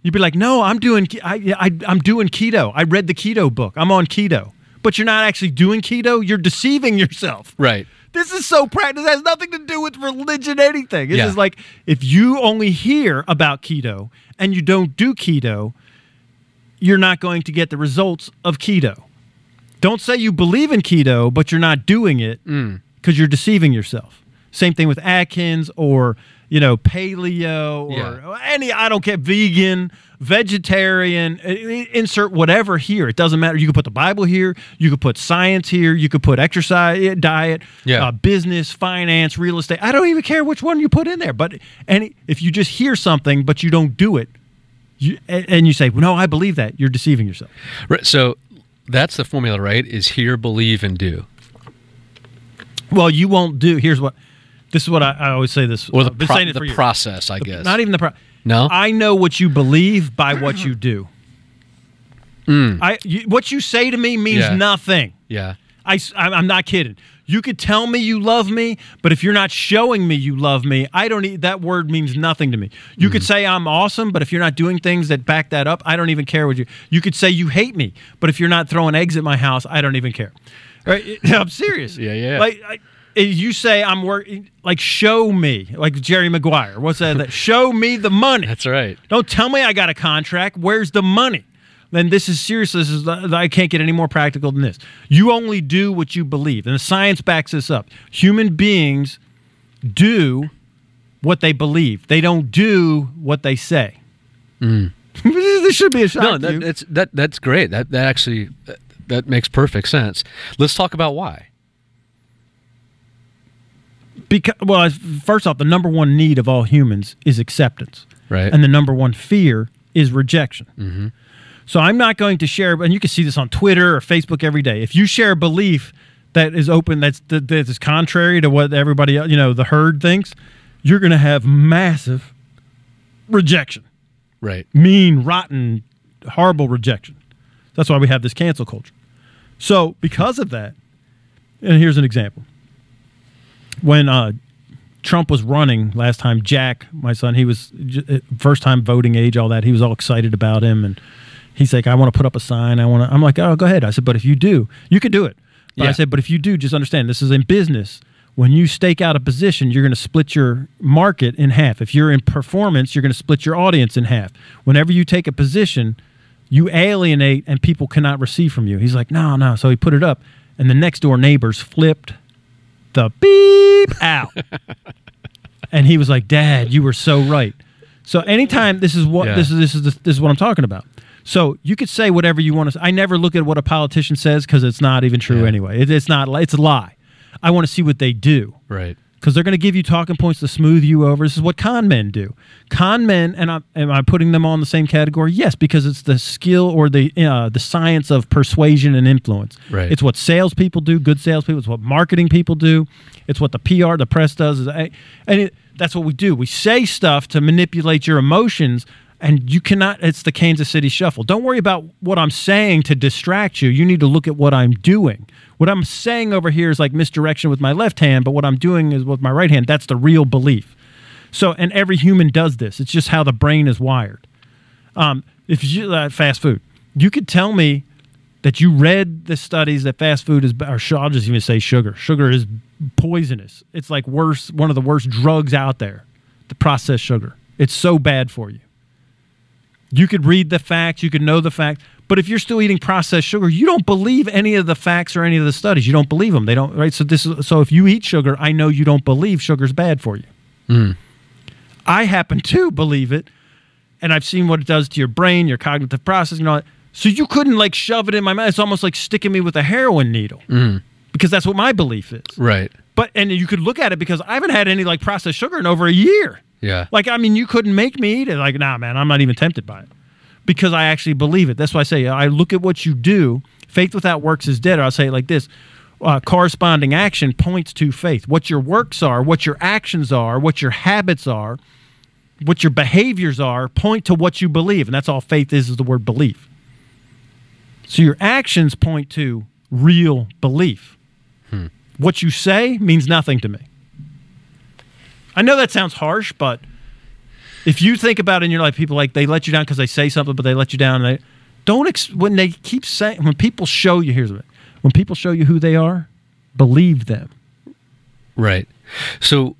you'd be like, no, I'm doing, I, I, I'm doing keto. I read the keto book. I'm on keto. But you're not actually doing keto. You're deceiving yourself. Right. This is so practical. It has nothing to do with religion, anything. It's Yeah. is like if you only hear about keto and you don't do keto, you're not going to get the results of keto. Don't say you believe in keto, but you're not doing it mm. because you're deceiving yourself. Same thing with Atkins or you know paleo or Yeah. any I don't care vegan, vegetarian. Insert whatever here. It doesn't matter. You could put the Bible here. You could put science here. You could put exercise, eh, diet, Yeah. uh, business, finance, real estate. I don't even care which one you put in there. But any if you just hear something but you don't do it, you, and and you say, "No, I believe that," you're deceiving yourself. Right. So that's the formula, right? Is hear, believe, and do. Well, you won't do. Here's what. This is what I, I always say. This Or the, pro- the process, I guess. Not even the pro. No? I know what you believe by what you do. Mm. I you, what you say to me means. Yeah. nothing. yeah. I, I'm not kidding. You could tell me you love me, but if you're not showing me you love me, I don't. e- That word means nothing to me. You could mm. say I'm awesome, but if you're not doing things that back that up, I don't even care what you. You could say you hate me, but if you're not throwing eggs at my house, I don't even care. Right? I'm serious. Yeah, yeah. Like I, you say I'm working, like show me, like Jerry Maguire. What's that? that show me the money. That's right. Don't tell me I got a contract. Where's the money? Then this is serious. This is I can't get any more practical than this. You only do what you believe, and the science backs this up. Human beings do what they believe. They don't do what they say. this should be a shock Mm. No, to you. that, that's that that's great. That that actually that, that makes perfect sense. Let's talk about why. Because well, first off, the number one need of all humans is acceptance, Right. And the number one fear is rejection. Mm-hmm. So I'm not going to share, and you can see this on Twitter or Facebook every day. If you share a belief that is open, that's that, that is contrary to what everybody, you know, the herd thinks, you're going to have massive rejection, Right. mean, rotten, horrible rejection. That's why we have this cancel culture. So because of that, and here's an example. When uh, Trump was running last time, Jack, my son, he was j- uh, first time voting age, all that. He was all excited about him, and he's like, "I want to put up a sign. I want to." I'm like, "Oh, go ahead." I said, "But if you do, you could do it." But I said, "But if you do, just understand this is in business." When you stake out a position, you're going to split your market in half. If you're in performance, you're going to split your audience in half. Whenever you take a position, you alienate and people cannot receive from you. He's like, no, no. So he put it up, and the next door neighbors flipped the beep out. and he was like, Dad, you were so right. So anytime this is what Yeah. this is this is this is what I'm talking about. So you could say whatever you want to. I never look at what a politician says because it's not even true Yeah. anyway. It, it's not. It's a lie. I want to see what they do Right. Because they're going to give you talking points to smooth you over. This is what con men do. Con men, and I, am I putting them all in the same category? Yes, because it's the skill or the uh, the science of persuasion and influence. Right. It's what salespeople do. Good salespeople. It's what marketing people do. It's what the PR, the press does. Is and it, that's what we do. We say stuff to manipulate your emotions. And you cannot, it's the Kansas City shuffle. Don't worry about what I'm saying to distract you. You need to look at what I'm doing. What I'm saying over here is like misdirection with my left hand, but what I'm doing is with my right hand. That's the real belief. So, and every human does this. It's just how the brain is wired. Um, if you uh, fast food, you could tell me that you read the studies that fast food is, or I'll just even say sugar. Sugar is poisonous. It's like worse, one of the worst drugs out there. The processed sugar. It's so bad for you. You could read the facts, you could know the facts, but if you're still eating processed sugar, you don't believe any of the facts or any of the studies. You don't believe them. They don't, right? So this is so if you eat sugar, I know you don't believe sugar's bad for you. Hmm. I happen to believe it, and I've seen what it does to your brain, your cognitive process, you know. So you couldn't like shove it in my mouth. It's almost like sticking me with a heroin needle, hmm. because that's what my belief is. Right. But and you could look at it because I haven't had any like processed sugar in over a year. Yeah. Like, I mean, you couldn't make me eat it. Like, nah, man, I'm not even tempted by it because I actually believe it. That's why I say I look at what you do. Faith without works is dead. Or I'll say it like this uh, corresponding action points to faith. What your works are, what your actions are, what your habits are, what your behaviors are, point to what you believe. And that's all faith is, is the word belief. So your actions point to real belief. What you say means nothing to me. I know that sounds harsh, but if you think about it in your life, people like they let you down because they say something, but they let you down. They don't ex- when they keep saying when people show you here's what when people show you who they are, believe them. Right. So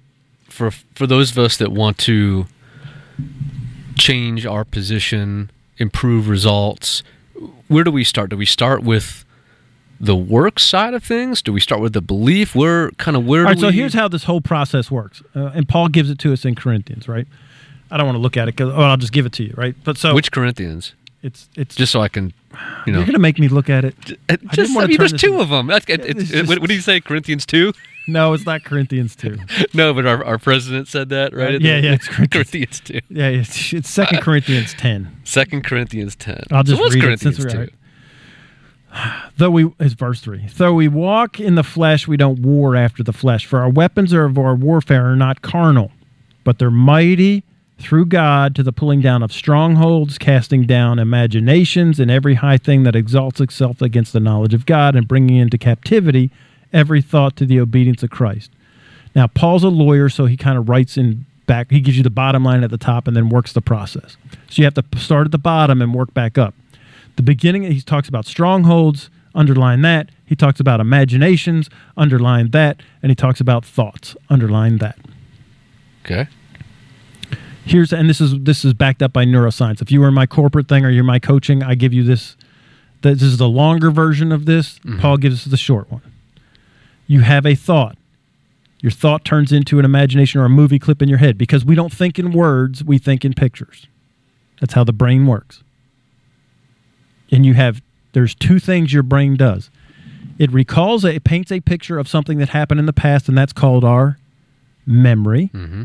for for those of us that want to change our position, improve results, where do we start? Do we start with the work side of things? Do we start with the belief? Where kind of where All right, so here's how this whole process works, uh, and Paul gives it to us in Corinthians, right? I don't want to look at it because oh, I'll just give it to you, right? But so which Corinthians? it's it's Just so I can you know you're gonna make me look at it. Uh, just, I, wanna mean, there's two of them. That's, it, It's just- what, what do you say, Corinthians 2? No, it's not Corinthians two. No, but our, our president said that, right? Uh, yeah, yeah, it's Corinthians. Corinthians 2. Yeah, it's, it's Second Corinthians ten. Second Corinthians 10. I'll just so read it Corinthians since we're 2? at it. Though we is verse three. Though we walk in the flesh, we don't war after the flesh. For our weapons of our warfare are not carnal, but they're mighty through God to the pulling down of strongholds, casting down imaginations and every high thing that exalts itself against the knowledge of God, and bringing into captivity every thought to the obedience of Christ. Now, Paul's a lawyer, so he kind of writes in back. He gives you the bottom line at the top and then works the process. So you have to start at the bottom and work back up. The beginning, he talks about strongholds, underline that. He talks about imaginations, underline that. And he talks about thoughts, underline that. Okay. Here's and this is this is backed up by neuroscience. If you were in my corporate thing or you're my coaching, I give you this. This is the longer version of this. Mm-hmm. Paul gives us the short one. You have a thought. Your thought turns into an imagination or a movie clip in your head because we don't think in words, we think in pictures. That's how the brain works. And you have there's two things your brain does. It recalls a, it paints a picture of something that happened in the past and that's called our memory. Mm-hmm.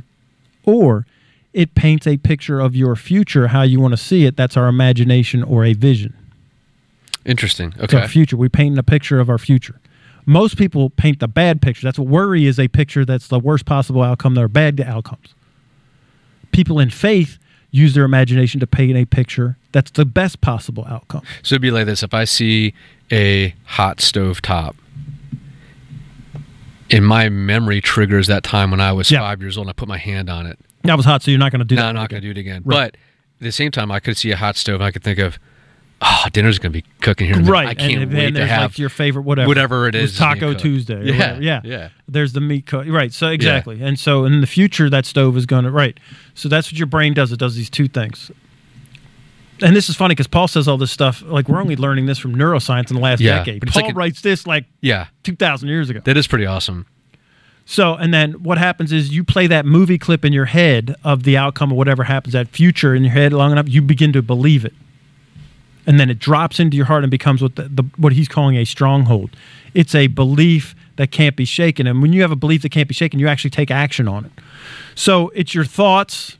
Or it paints a picture of your future how you want to see it. That's our imagination or a vision. Interesting. It's our Okay. future. We paint a picture of our future. Most people paint the bad picture. That's what worry is a picture that's the worst possible outcome. There are bad outcomes. People in faith, use their imagination to paint a picture that's the best possible outcome. So it'd be like this: if I see a hot stove top, in my memory triggers that time when I was Yeah. five years old, and I put my hand on it. That was hot, so you're not going to do No, that. I'm not going to do it again. Right. But at the same time, I could see a hot stove. and I could think of, oh, dinner's going to be cooking here. in a minute. Right, I can't and, wait and to have like your favorite whatever, whatever it is Taco. Tuesday. Yeah, yeah, yeah. There's the meat cook. Right, so exactly, and so in the future, that stove is going to right. So that's what your brain does. It does these two things. And this is funny because Paul says all this stuff. Like we're only learning this from neuroscience in the last Yeah, decade. but Paul like a- writes this like yeah. 2,000 years ago. That is pretty awesome. So, and then what happens is you play that movie clip in your head of the outcome of whatever happens, that future in your head long enough, you begin to believe it. And then it drops into your heart and becomes what the, the what he's calling a stronghold. It's a belief that can't be shaken. And when you have a belief that can't be shaken, you actually take action on it. So it's your thoughts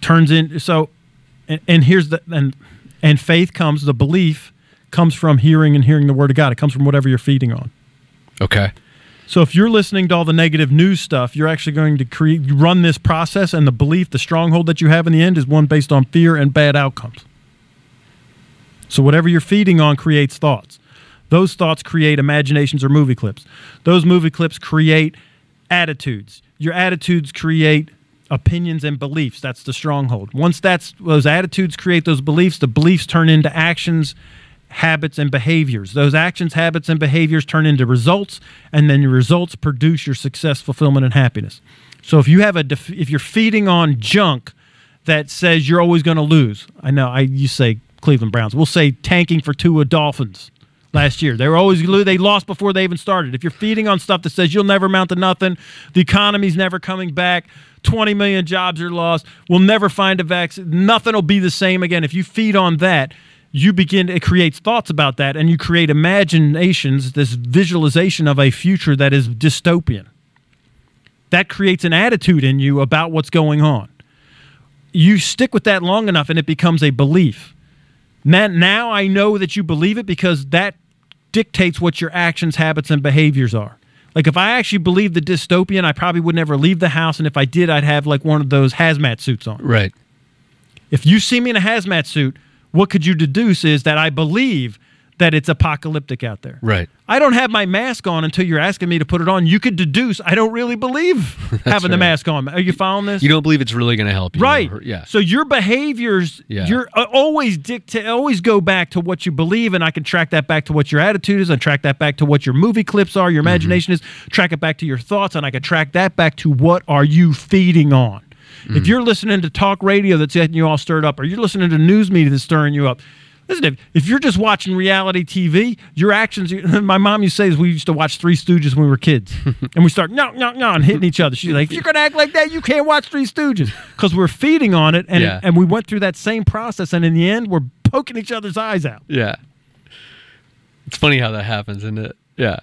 turns in so and, and here's the and and faith comes the belief comes from hearing and hearing the word of God. It comes from whatever you're feeding on. Okay. So if you're listening to all the negative news stuff, you're actually going to create run this process and the belief, the stronghold that you have in the end is one based on fear and bad outcomes. So whatever you're feeding on creates thoughts. Those thoughts create imaginations or movie clips. Those movie clips create attitudes. Your attitudes create opinions and beliefs. That's the stronghold. Once that's those attitudes create those beliefs, the beliefs turn into actions, habits and behaviors. Those actions, habits and behaviors turn into results and then your results produce your success, fulfillment and happiness. So if you have a def- if you're feeding on junk that says you're always going to lose. I know I you say Cleveland Browns. We'll say tanking for Tua Dolphins last year. They were always they lost before they even started. If you're feeding on stuff that says you'll never amount to nothing, the economy's never coming back, 20 million jobs are lost, we'll never find a vaccine, nothing will be the same again. If you feed on that, you begin it creates thoughts about that and you create imaginations, this visualization of a future that is dystopian. That creates an attitude in you about what's going on you stick with that long enough and it becomes a belief. Now, now I know that you believe it because that dictates what your actions, habits, and behaviors are. Like if I actually believed the dystopian, I probably would never leave the house, and if I did, I'd have like one of those hazmat suits on. Right. If you see me in a hazmat suit, what could you deduce is that I believe that it's apocalyptic out there. Right. I don't have my mask on until you're asking me to put it on. You could deduce I don't really believe having the mask on. Are you following this? You don't believe it's really going to help you. Right. Yeah. So your behaviors, Yeah. you're uh, always dictate, always go back to what you believe, and I can track that back to what your attitude is, and track that back to what your movie clips are, your Mm-hmm. imagination is, track it back to your thoughts, and I can track that back to what are you feeding on. Mm. If you're listening to talk radio that's getting you all stirred up, or you're listening to news media that's stirring you up. Listen, if, if you're just watching reality TV, your actions. My mom used to say, is we used to watch Three Stooges when we were kids, and we start no, no, no, and hitting each other. She's like, if you're gonna act like that, you can't watch Three Stooges because we're feeding on it, and Yeah. and we went through that same process, and in the end, we're poking each other's eyes out. Yeah. It's funny how that happens, isn't it? Yeah.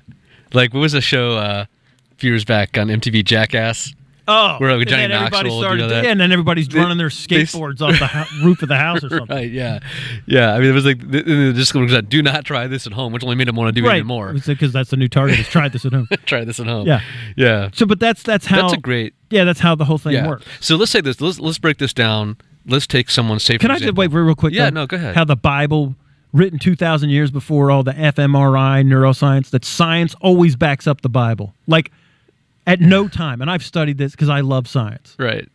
Like, what was a show uh, a few years back on MTV Jackass? Oh, Where, like, and Johnny then everybody Knoxville started, do that. yeah, and then everybody's They- running their they skateboards off the roof of the house or something. Right, yeah. Yeah. I mean, it was like, th- th- just was like, do not try this at home, which only made him want to do Right, even more. because that's the new target. Is try this at home. try this at home. Yeah. Yeah. So, but that's that's how That's a great. yeah, that's how the whole thing Yeah. works. So let's say this. Let's let's break this down. Let's take someone safe. Can I just wait real quick? Yeah, though? no, go ahead. How the Bible, written 2,000 years before all the fMRI, neuroscience, that science always backs up the Bible. Like at no time, and I've studied this because I love science. Right.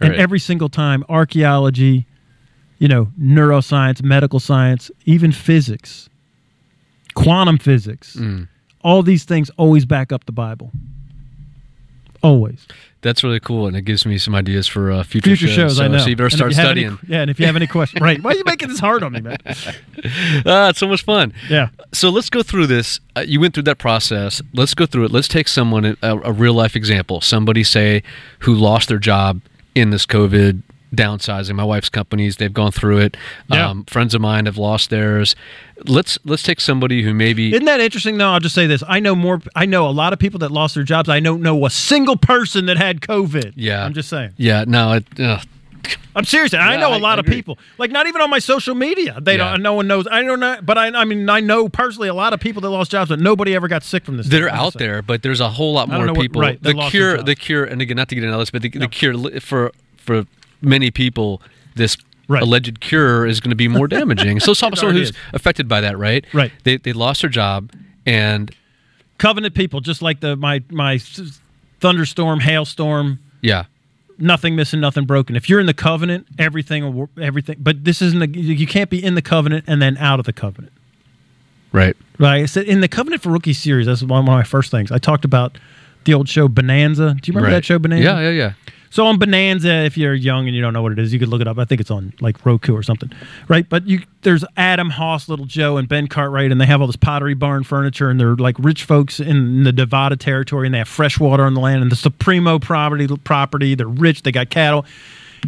And Right. every single time, archaeology, you know, neuroscience, medical science, even physics, quantum physics, Mm. all these things always back up the Bible. Always. That's really cool, and it gives me some ideas for uh, future, Future shows, So, I know. So you better And start you have any- studying. yeah, and if you have any questions, right? Why are you making this hard on me, man? ah, it's so much fun. Yeah. So let's go through this. Uh, you went through that process. Let's go through it. Let's take someone a, a real life example. Somebody say who lost their job in this COVID downsizing. My wife's companies they've gone through it. Yeah. Um, friends of mine have lost theirs. Let's let's take somebody who maybe Isn't that interesting? No, I'll just say this. I know more. I know a lot of people that lost their jobs. I don't know a single person that had COVID. Yeah. I'm just saying. yeah no it, uh, I'm serious. I know a I- lot I of people. Like not even on my social media. They Yeah. don't. No one knows. I don't know. But I. I mean, I know personally a lot of people that lost jobs, but nobody ever got sick from this. they're. Out saying. there, but there's a whole lot more know what- people. right, the cure, the cure, and again, not to get into this, but the, No. the cure for for many people this Right. alleged cure is going to be more damaging. so someone who's is. affected by that, right? Right. They they lost their job and Covenant people, just like the my my thunderstorm, hailstorm, yeah, nothing missing, nothing broken. If you're in the covenant, everything everything. But this isn't. A, you can't be in the covenant and then out of the covenant. right. Right. I said in the Covenant for Rookie series, that's one of my first things. I talked about the old show Bonanza. Do you remember right. that show Bonanza? Yeah, yeah, yeah. So on Bonanza, if you're young and you don't know what it is, you could look it up. I think it's on like Roku or something, right? But you there's Adam Hoss, Little Joe, and Ben Cartwright, and they have all this Pottery Barn furniture, and they're like rich folks in the Nevada territory, and they have fresh water on the land, and the Supremo property property. They're rich, they got cattle.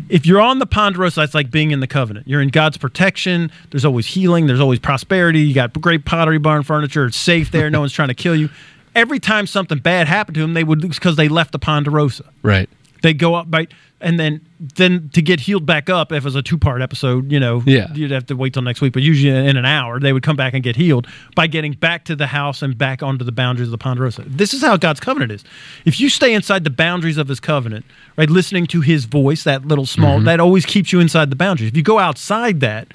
If you're on the Ponderosa, it's like being in the covenant. You're in God's protection. There's always healing. There's always prosperity. You got great Pottery Barn furniture. It's safe there. No one's trying to kill you. Every time something bad happened to them, they would because they left the Ponderosa Right. They go up by and then then to get healed back up if it was a two part episode you know Yeah. you'd have to wait till next week but usually in an hour they would come back and get healed by getting back to the house and back onto the boundaries of the ponderosa this is how god's covenant is if you stay inside the boundaries of his covenant right listening to his voice that little small mm-hmm. that always keeps you inside the boundaries if you go outside that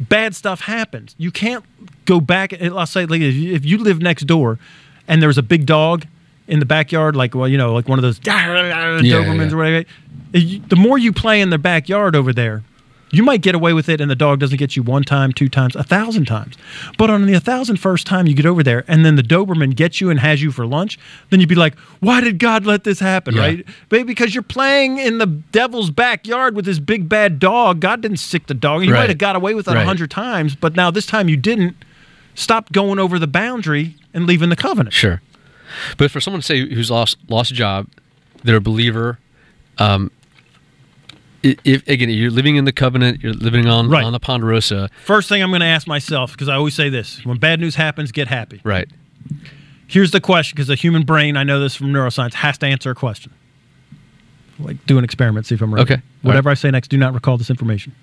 bad stuff happens. You can't go back. I'll say, like, if you live next door and there's a big dog in the backyard, like, well, you know, like one of those Dobermans yeah. or whatever, the more you play in the backyard over there, you might get away with it and the dog doesn't get you one time, two times, a thousand times. But on the a thousand first time you get over there and then the Doberman gets you and has you for lunch, then you'd be like, why did God let this happen, Yeah. right? But because you're playing in the devil's backyard with this big bad dog. God didn't sick the dog. You Right. might have got away with it a Right. hundred times, but now this time you didn't. Stop going over the boundary and leaving the covenant. Sure. But for someone to say who's lost lost a job, they're a believer. Um, if again you're living in the covenant, you're living on Right. on the Ponderosa, First thing I'm going to ask myself, because I always say this when bad news happens, get happy. right? Here's the question because the human brain, I know this from neuroscience, has to answer a question. Like do an experiment, see if I'm right. Okay. Whatever I say next, do not recall this information.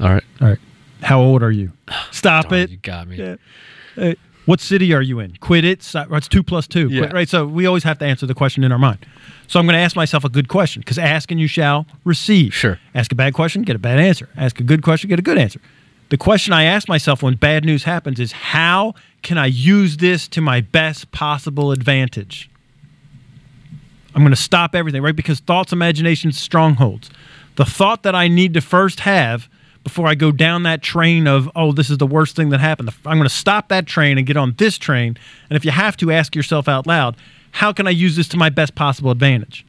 All right. All right. How old are you? Stop Darn, it. You got me. Yeah. Uh, what city are you in? Quit it. That's two plus two. Yeah. Quit, right. So we always have to answer the question in our mind. So I'm going to ask myself a good question because ask and you shall receive. Sure. Ask a bad question, get a bad answer. Ask a good question, get a good answer. The question I ask myself when bad news happens is how can I use this to my best possible advantage? I'm going to stop everything, right? Because thoughts, imaginations, strongholds. The thought that I need to first have before I go down that train of, oh, this is the worst thing that happened. I'm going to stop that train and get on this train. And if you have to, ask yourself out loud, how can I use this to my best possible advantage?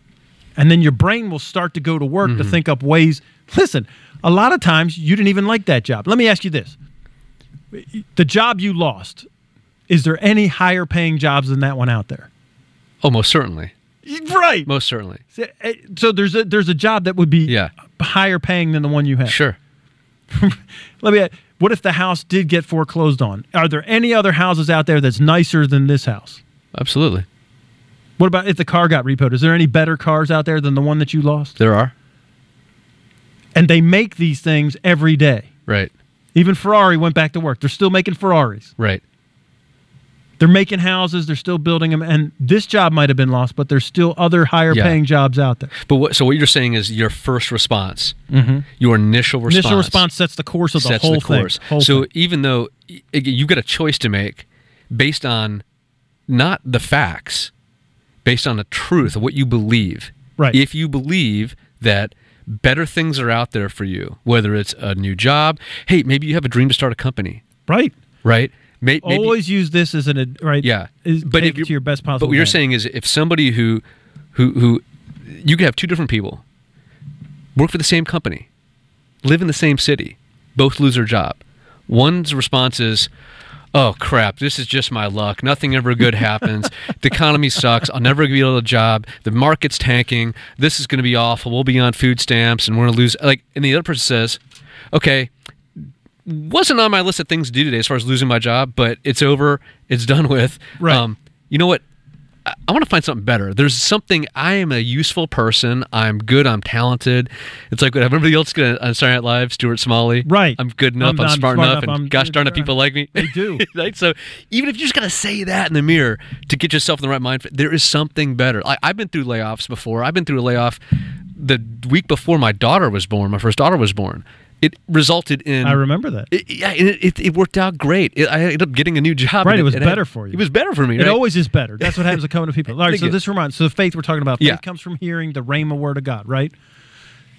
And then your brain will start to go to work to think up ways. Listen, a lot of times you didn't even like that job. Let me ask you this the job you lost, is there any higher paying jobs than that one out there? Oh, most certainly. Right. Most certainly. So, eh, So there's a there's a job that would be Yeah. higher paying than the one you have. Sure. Let me. What if the house did get foreclosed on? Are there any other houses out there that's nicer than this house? Absolutely. What about if the car got repoed? Is there any better cars out there than the one that you lost? There are. And they make these things every day. Right. Even Ferrari went back to work. They're still making Ferraris. Right. They're making houses. They're still building them. And this job might have been lost, but there's still other higher Yeah. paying jobs out there. But what? So what you're saying is your first response, mm-hmm. your initial response, Initial response sets the course of the sets whole the course. thing. Whole so thing. even though you've got a choice to make based on not the facts, based on the truth of what you believe. Right. If you believe that better things are out there for you, whether it's a new job, hey, maybe you have a dream to start a company, right. right? May- maybe, Always use this as an ad- right. yeah. Is, but if take you it to your best possible. But what you're saying is if somebody who who who you could have two different people work for the same company, live in the same city, both lose their job. One's response is, "Oh crap, this is just my luck. Nothing ever good happens. the economy sucks. I'll never be able to get a job. The market's tanking. This is going to be awful. We'll be on food stamps and we're going to lose." Like, and the other person says, "Okay, wasn't on my list of things to do today as far as losing my job, but it's over. It's done with. Right. Um, you know what? I, I want to find something better. There's something. I am a useful person. I'm good. I'm talented. It's like what everybody else gonna on Saturday Night Live. Stuart Smalley. Right. I'm good enough. I'm, I'm- I'm smart, smart enough. enough, And I'm- gosh darn it, people like me. They do. right. So even if you just gotta say that in the mirror to get yourself in the right mind, there is something better. Like I've been through layoffs before. I've been through a layoff the week before my daughter was born, my first daughter was born, it resulted in. I remember that. It, yeah, it, it, it worked out great. It, I ended up getting a new job. Right, it was better for you. It was better for me. It always is better. That's what happens to coming to people. All right, so this reminds. So the faith we're talking about. Faith Yeah. comes from hearing the rhema word of God, right?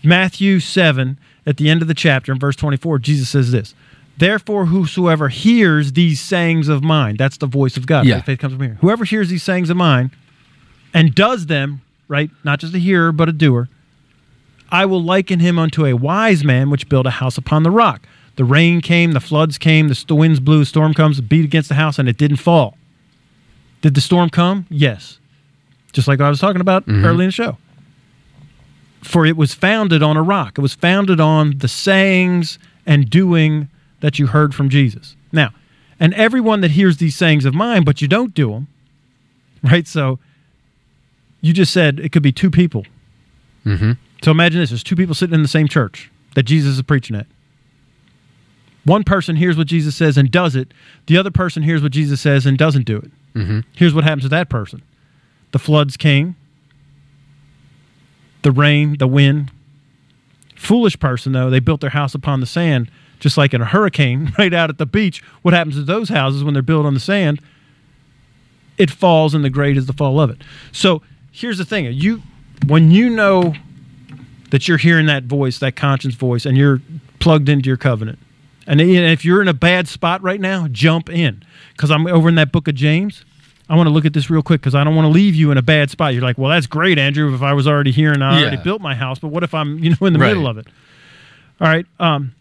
Matthew seven at the end of the chapter in verse twenty four, Jesus says this. Therefore, whosoever hears these sayings of mine, that's the voice of God. Yeah. right? Faith comes from hearing. Whoever hears these sayings of mine and does them, right? Not just a hearer, but a doer. I will liken him unto a wise man which built a house upon the rock. The rain came, the floods came, the winds blew, the storm comes, beat against the house, and it didn't fall. Did the storm come? Yes. Just like I was talking about early in the show. For it was founded on a rock. It was founded on the sayings and doing that you heard from Jesus. Now, and everyone that hears these sayings of mine, but you don't do them, right? So you just said it could be two people. Mhm. So imagine this: there's two people sitting in the same church that Jesus is preaching at. One person hears what Jesus says and does it. The other person hears what Jesus says and doesn't do it. Mhm. Here's what happens to that person: the floods came, the rain, the wind. Foolish person though, they built their house upon the sand, just like in a hurricane right out at the beach. What happens to those houses when they're built on the sand? It falls, and the great is the fall of it. So here's the thing: you, when you know that you're hearing that voice, that conscience voice, and you're plugged into your covenant. And if you're in a bad spot right now, jump in. Because I'm over in that book of James. I want to look at this real quick because I don't want to leave you in a bad spot. You're like, well, that's great, Andrew. If I was already here and I already built my house, but what if I'm, you know, in the Right. middle of it? All right. Um,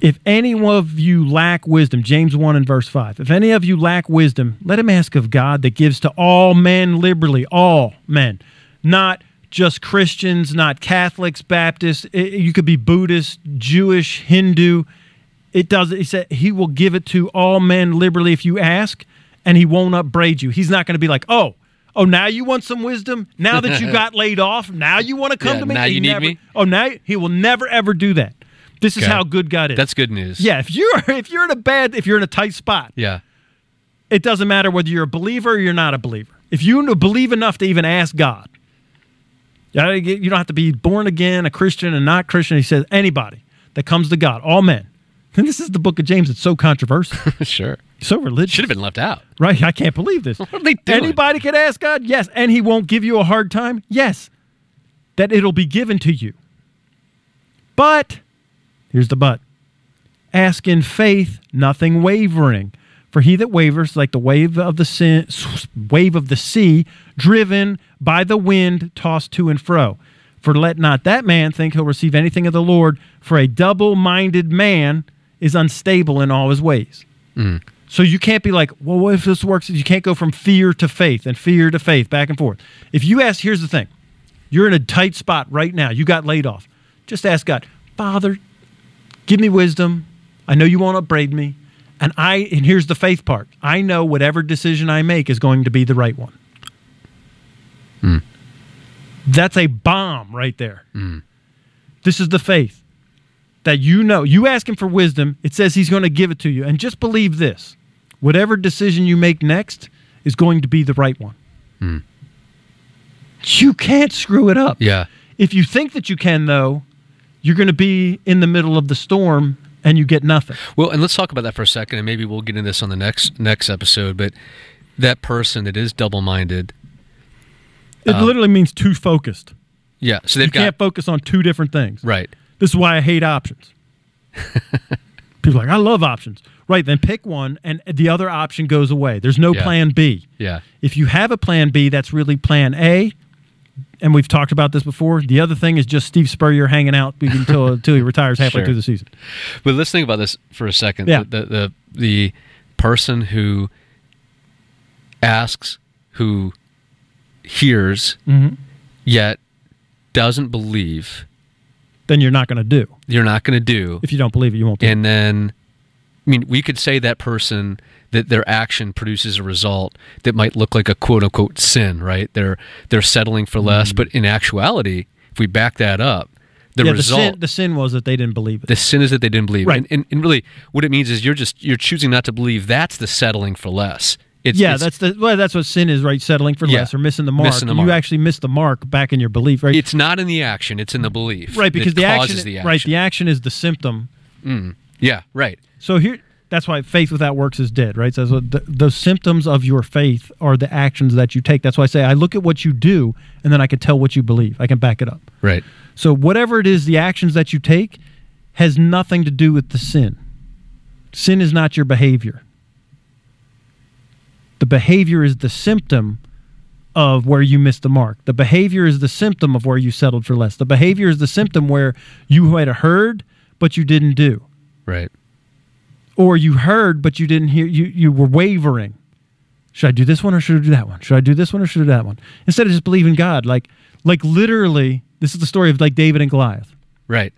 if any of you lack wisdom, James 1 and verse 5, if any of you lack wisdom, let him ask of God that gives to all men liberally, all men, not just Christians, not Catholics, Baptists. I- you could be Buddhist, Jewish, Hindu. It does. He said he will give it to all men liberally if you ask, and he won't upbraid you. He's not going to be like, oh, oh, now you want some wisdom. Now that you got laid off, now you want to come Yeah, to me. now He you need me? Oh, now he will never ever do that. This is Okay. how good God is. That's good news. yeah. If you're if you're in a bad if you're in a tight spot, Yeah. it doesn't matter whether you're a believer or you're not a believer. If you believe enough to even ask God, you don't have to be born again, a Christian and not Christian. He says anybody that comes to God, all men. And this is the book of James. It's so controversial, sure. so religious. Should have been left out. Right? I can't believe this. What are they doing? Anybody can ask God? Yes. And he won't give you a hard time? Yes. That it'll be given to you. But, here's the but ask in faith, nothing wavering. For he that wavers, like the wave of the sin, wave of the sea, driven by the wind, tossed to and fro. For let not that man think he'll receive anything of the Lord. For a double-minded man is unstable in all his ways. Mm. So you can't be like, well, what if this works? You can't go from fear to faith and fear to faith, back and forth. If you ask, here's the thing you're in a tight spot right now, you got laid off. Just ask God, Father, give me wisdom. I know you won't upbraid me. And I and here's the faith part. I know whatever decision I make is going to be the right one. Hmm. That's a bomb right there. Hmm. This is the faith that you know. You ask him for wisdom, it says he's going to give it to you. And just believe this whatever decision you make next is going to be the right one. Hmm. You can't screw it up. Yeah. If you think that you can, though, you're going to be in the middle of the storm and you get nothing. Well, and let's talk about that for a second, and maybe we'll get into this on the next next episode. But that person that is double minded, It uh, literally means too focused. yeah. So they've can't focus on two different things. right. This is why I hate options. People are like, I love options. Right, then pick one and the other option goes away. There's no Yeah. plan B. Yeah. If you have a plan B, that's really plan A. And we've talked about this before. The other thing is just Steve Spurrier hanging out until until he retires halfway Sure. through the season. But let's think about this for a second. Yeah. The, the the the person who asks, who hears, Mhm. yet doesn't believe, Then you're not going to do. you're not going to do. If you don't believe it, you won't do. And then, I mean, we could say that person that their action produces a result that might look like a quote unquote sin, right? They're they're settling for less, but in actuality, if we back that up, the Mm-hmm. yeah, result the sin, the sin was that they didn't believe it. the sin is that they didn't believe. Right. And, and, and really, what it means is you're just you're choosing not to believe. That's the settling for less. It's, yeah, it's, that's the well, that's what sin is, right? Settling for Yeah. less or missing the mark. Missing the You actually miss the mark back in your belief, right? it's not in the action; it's in the belief. right, because the causes action, the action. right, the action is the symptom. yeah, right. So here, that's why faith without works is dead, right? So the, the symptoms of your faith are the actions that you take. That's why I say I look at what you do, and then I can tell what you believe. I can back it up. Right. So whatever it is, the actions that you take has nothing to do with the sin. Sin is not your behavior. The behavior is the symptom of where you missed the mark. The behavior is the symptom of where you settled for less. The behavior is the symptom where you might have heard but you didn't do. Right. Or you heard but you didn't hear you you were wavering. Should I do this one or should I do that one? Should I do this one or should I do that one? Instead of just believing God, like like literally, this is the story of like David and Goliath. Right.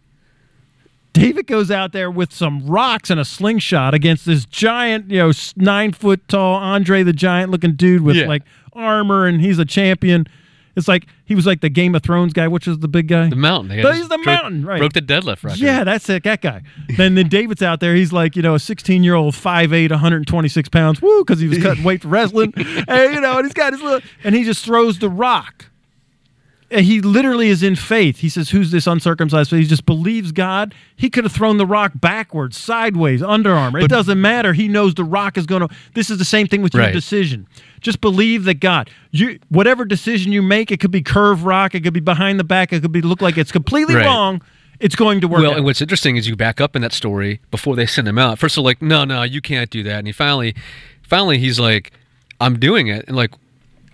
David goes out there with some rocks and a slingshot against this giant, you know, nine foot tall Andre the Giant looking dude with Yeah. like armor, and he's a champion. It's like he was like the Game of Thrones guy, which is the big guy. The mountain. He's the broke- mountain, right. Broke the deadlift record. yeah, that's it, that guy. then then David's out there. He's like, you know, a 16 year old, 5'8", 126 pounds. Woo, because he was cutting weight for wrestling. and, you know, and he's got his little, and he just throws the rock. And he literally is in faith. He says, "Who's this uncircumcised?" So He just believes God. He could have thrown the rock backwards, sideways, underarm. It doesn't matter. He knows the rock is going to. This is the same thing with your decision. Just believe that God. You whatever decision you make, it could be curved rock, it could be behind the back, it could be look like it's completely Right. wrong. It's going to work. Well, out. and what's interesting is you back up in that story before they send him out. First, they're like, "No, no, you can't do that." And he finally, finally, he's like, "I'm doing it." And like,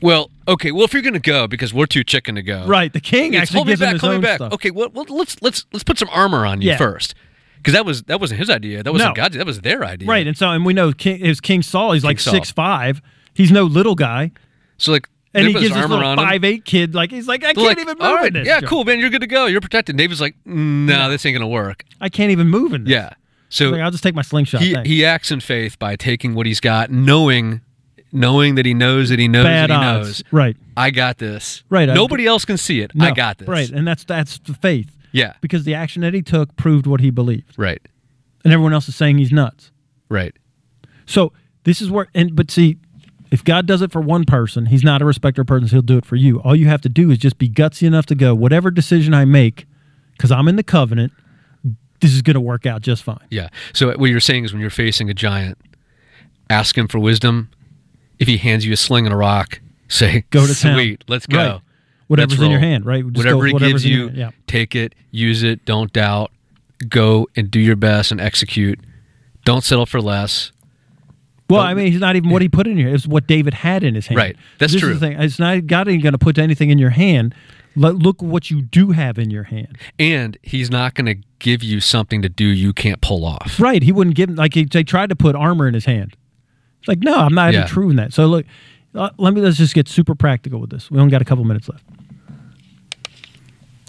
well, okay, well, if you're gonna go because we're too chicken to go, Right, the king It's, actually hold me gives him back, his hold me own back. stuff. Okay, well, well, let's let's let's put some armor on you Yeah. first, because that was that wasn't his idea. That wasn't No. God's. That was their idea. Right, and so and we know King it was King Saul. He's like Saul. six five. He's no little guy, So like, and he gives this little five eight kid like he's like I They're can't like, even move "All right, in this. yeah, cool, man, you're good to go. You're protected. And David's like, no, this ain't gonna work. I can't even move in this. Yeah. So Like, I'll just take my slingshot. he he acts in faith by taking what he's got, knowing knowing that he knows that he knows Bad that he odds. knows. Right. I got this. Right, I- Nobody else can see it. I got this. Right, and that's that's the faith Yeah. because the action that he took proved what he believed, Right. and everyone else is saying he's nuts. Right. So this is where, and but see, if God does it for one person, He's not a respecter of persons. He'll do it for you. All you have to do is just be gutsy enough to go. Whatever decision I make, because I'm in the covenant, this is going to work out just fine. Yeah. So what you're saying is when you're facing a giant, ask him for wisdom. If he hands you a sling and a rock, say, Go to town. Sweet, let's go. Right. Whatever's Let's in your hand, right? Just Whatever he gives you. Yeah. take it, use it, don't doubt. Go and do your best and execute. Don't settle for less. Well, I mean, it's not even what he put in here. It's what David had in his hand. Right. That's true. Is the thing. It's not God ain't going to put anything in your hand. Let, look what you do have in your hand. And he's not going to give you something to do you can't pull off. Right. He wouldn't give like he, they tried to put armor in his hand. It's like no, I'm not Yeah. even proving that. So look, uh, let me let's just get super practical with this. We only got a couple minutes left.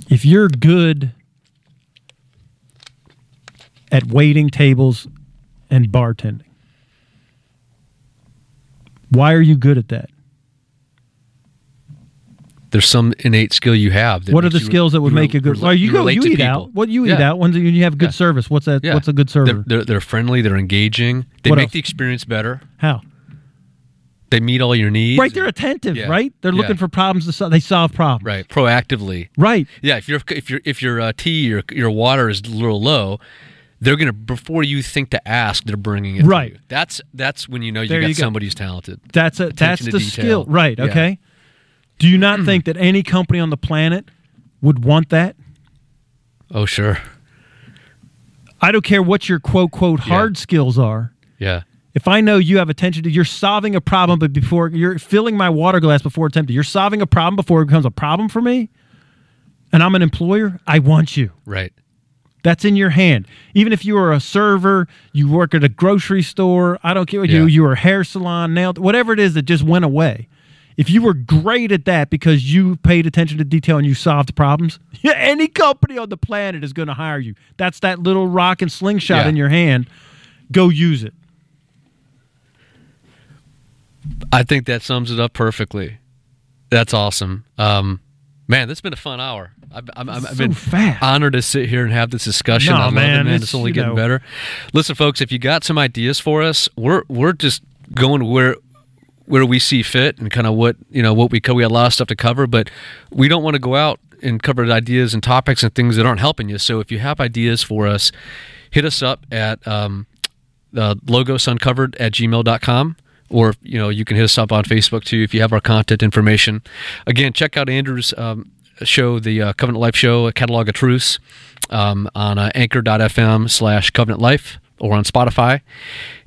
If you're good at waiting tables and bartending, why are you good at that? There's some innate skill you have. What are the skills that would make re- a good? rela- Well, you, go, you eat people. out. What you eat Yeah. out when you have good Yeah. service? What's that? Yeah. What's a good server? They're, they're, they're friendly. They're engaging. They What make else? the experience better. How? They meet all your needs. Right, they're attentive. Right, they're looking for problems to solve. They solve problems. right proactively. Right. Yeah, if your if your if your uh, tea or your water is a little low, they're gonna before you think to ask, they're bringing it. to Right. you. That's that's when you know you There got you go. somebody who's talented. That's a that's Attention to the detail. skill. Right. Okay. Do you not mm. think that any company on the planet would want that? Oh sure. I don't care what your quote quote Yeah. hard skills are. Yeah. If I know you have attention to, you're solving a problem, but before you're filling my water glass before it's empty, you're solving a problem before it becomes a problem for me. And I'm an employer. I want you. Right. That's in your hand. Even if you are a server, you work at a grocery store, I don't care what you Yeah. you were a hair salon, nail whatever it is that just went away. If you were great at that because you paid attention to detail and you solved problems, any company on the planet is going to hire you. That's that little rock and slingshot Yeah. in your hand. Go use it. I think that sums it up perfectly. That's awesome. Um, man, this has been a fun hour. I've, I'm, I've So been fast. honored to sit here and have this discussion. No, I love man, it, man. it's, It's, only getting know- better. Listen, folks, if you got some ideas for us, we're we're just going where where we see fit and kind of what you know what we co- we had a lot of stuff to cover, but we don't want to go out and cover ideas and topics and things that aren't helping you. So if you have ideas for us, hit us up at um, uh, logosuncovered at gmail.com or you know you can hit us up on facebook too if you have our content information again check out andrew's um, show the uh, covenant life show a catalog of truths um, on uh, anchor.fm slash covenant life or on spotify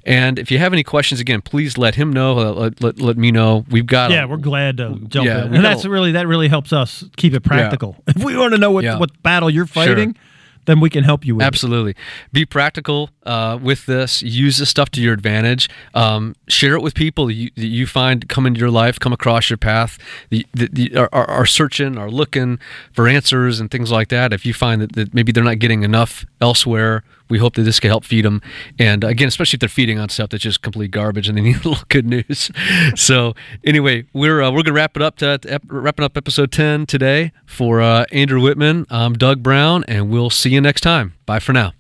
and if you have any questions again please let him know let, let, let me know we've got yeah a- we're glad to jump yeah, in and that's a- really that really helps us keep it practical if we want to know what Yeah. what battle you're fighting then we can help you with it. Absolutely. Be practical uh, with this. Use this stuff to your advantage. Um, share it with people you, that you find come into your life, come across your path, the, the, the, are, are are searching, are looking for answers and things like that. If you find that, that maybe they're not getting enough elsewhere, we hope that this can help feed them. And again, especially if they're feeding on stuff that's just complete garbage and they need a little good news. so anyway, we're uh, we're gonna wrap it up to, to ep- wrapping up episode ten today for uh, Andrew Whitman. I'm Doug Brown, and we'll see you next time. Bye for now.